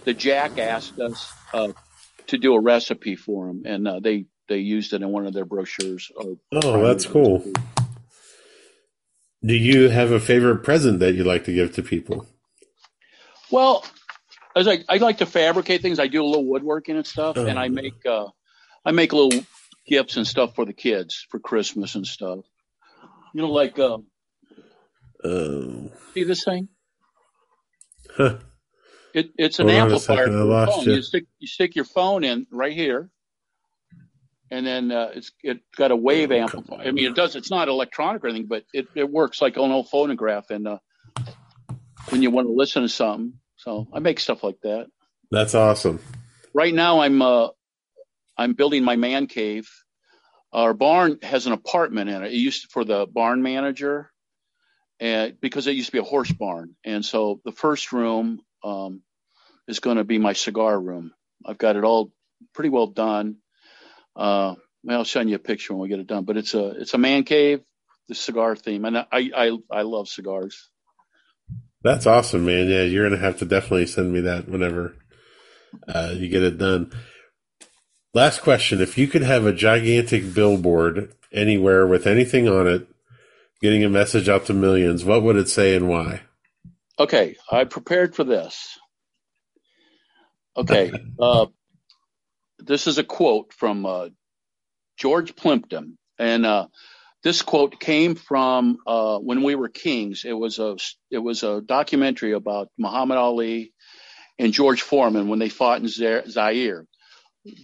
the Jack asked us uh, to do a recipe for him, and uh, they they used it in one of their brochures. Of
Oh, that's
rib
cool. Do you have a favorite present that you like to give to people?
Well, as I I like to fabricate things. I do a little woodworking and stuff, and I make uh, I make little gifts and stuff for the kids for Christmas and stuff. You know, like Uh, see this thing.
Huh.
It, it's an
Hold
amplifier.
second,
for the phone.
you.
You stick you stick your phone in right here, and then uh, it's it got a wave
Oh,
amplifier. I mean, it does. It's not electronic or anything, but it, it works like an old phonograph. And uh, when you want to listen to something, so I make stuff like that.
That's awesome.
Right now, I'm uh, I'm building my man cave. Our barn has an apartment in it. It used to, for the barn manager, and because it used to be a horse barn, and so the first room um, is going to be my cigar room. I've got it all pretty well done. Uh, well, I'll send you a picture when we get it done. But it's a it's a man cave, the cigar theme, and I I I love cigars.
That's awesome, man. Yeah, you're gonna have to definitely send me that whenever uh, you get it done. Last question: If you could have a gigantic billboard anywhere with anything on it Getting a message out to millions. What would it say and why?
Okay, I prepared for this. Okay, uh, this is a quote from uh, George Plimpton, and uh, this quote came from uh, when we were kings. It was a it was a documentary about Muhammad Ali and George Foreman when they fought in Zaire.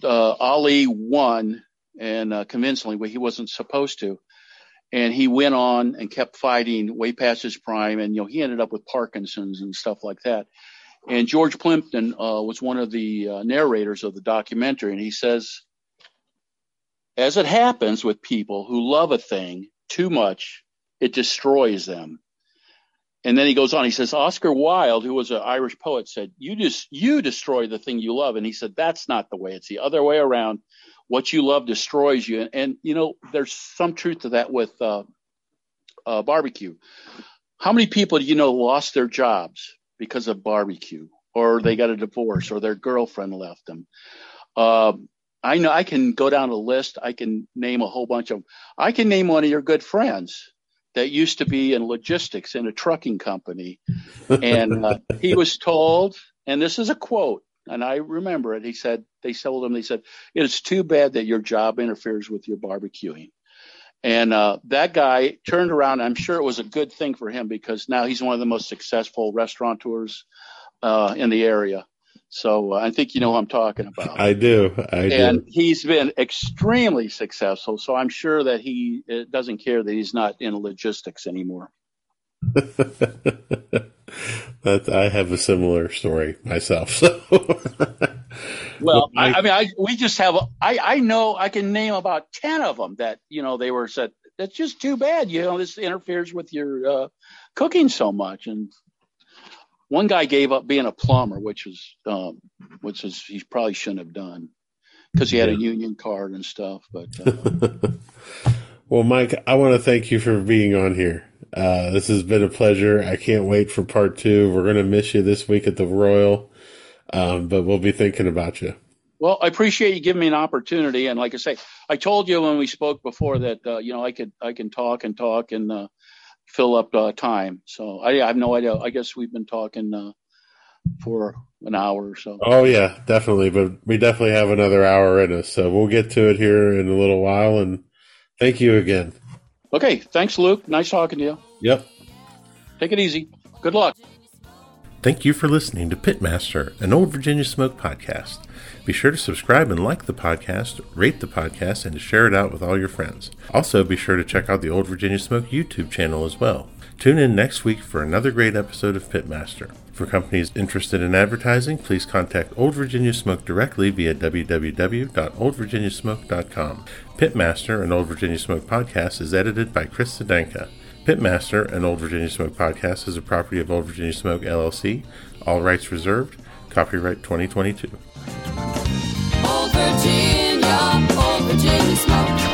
Uh, Ali won and uh, convincingly, but he wasn't supposed to. And he went on and kept fighting way past his prime, and you know he ended up with Parkinson's and stuff like that. And George Plimpton uh, was one of the uh, narrators of the documentary, and he says, as it happens with people who love a thing too much, it destroys them. And then he goes on. He says, Oscar Wilde, who was an Irish poet, said, "You just you destroy the thing you love." And he said, "That's not the way. It's the other way around. What you love destroys you." And, and you know, there's some truth to that with uh, uh, barbecue. How many people do you know lost their jobs because of barbecue, or they got a divorce, or their girlfriend left them? Uh, I know I can go down a list. I can name a whole bunch of. I can name one of your good friends that used to be in logistics in a trucking company. And uh, he was told, and this is a quote, and I remember it. He said, they told him, they said, it's too bad that your job interferes with your barbecuing. And uh, that guy turned around. I'm sure it was a good thing for him because now he's one of the most successful restaurateurs uh, in the area. So uh, I think you know who I'm talking about.
I do. I
and
do.
he's been extremely successful. So I'm sure that he uh, doesn't care that he's not in logistics anymore.
that I have a similar story myself. So.
well, I, I, mean, I, we just have. I I know I can name about ten of them that you know they were said. That's just too bad. You know, this interferes with your uh, cooking so much, and one guy gave up being a plumber, which was um, which is he probably shouldn't have done because he had a union card and stuff. But uh,
well, Mike, I want to thank you for being on here. Uh, this has been a pleasure. I can't wait for part two. We're going to miss you this week at the Royal, um, but we'll be thinking about you.
Well, I appreciate you giving me an opportunity, and like I say, I told you when we spoke before that uh, you know I could I can talk and talk and uh, fill up uh, time. So I, I, have no idea. I guess we've been talking uh, for an hour or so.
Oh yeah, definitely. But we definitely have another hour in us, so we'll get to it here in a little while. And thank you again.
Okay, thanks, Luke. Nice talking to you.
Yep.
Take it easy. Good luck.
Thank you for listening to Pitmaster, an old Virginia Smoke podcast. Be sure to subscribe and like the podcast, rate the podcast, and to share it out with all your friends. Also, be sure to check out the Old Virginia Smoke YouTube channel as well. Tune in next week for another great episode of Pitmaster. For companies interested in advertising, please contact Old Virginia Smoke directly via www.oldvirginiasmoke.com. Pitmaster, an Old Virginia Smoke podcast, is edited by Chris Sedanka. Pitmaster, an Old Virginia Smoke podcast, is a property of Old Virginia Smoke LLC. All rights reserved. Copyright 2022.
Old Virginia, Old Virginia smoke.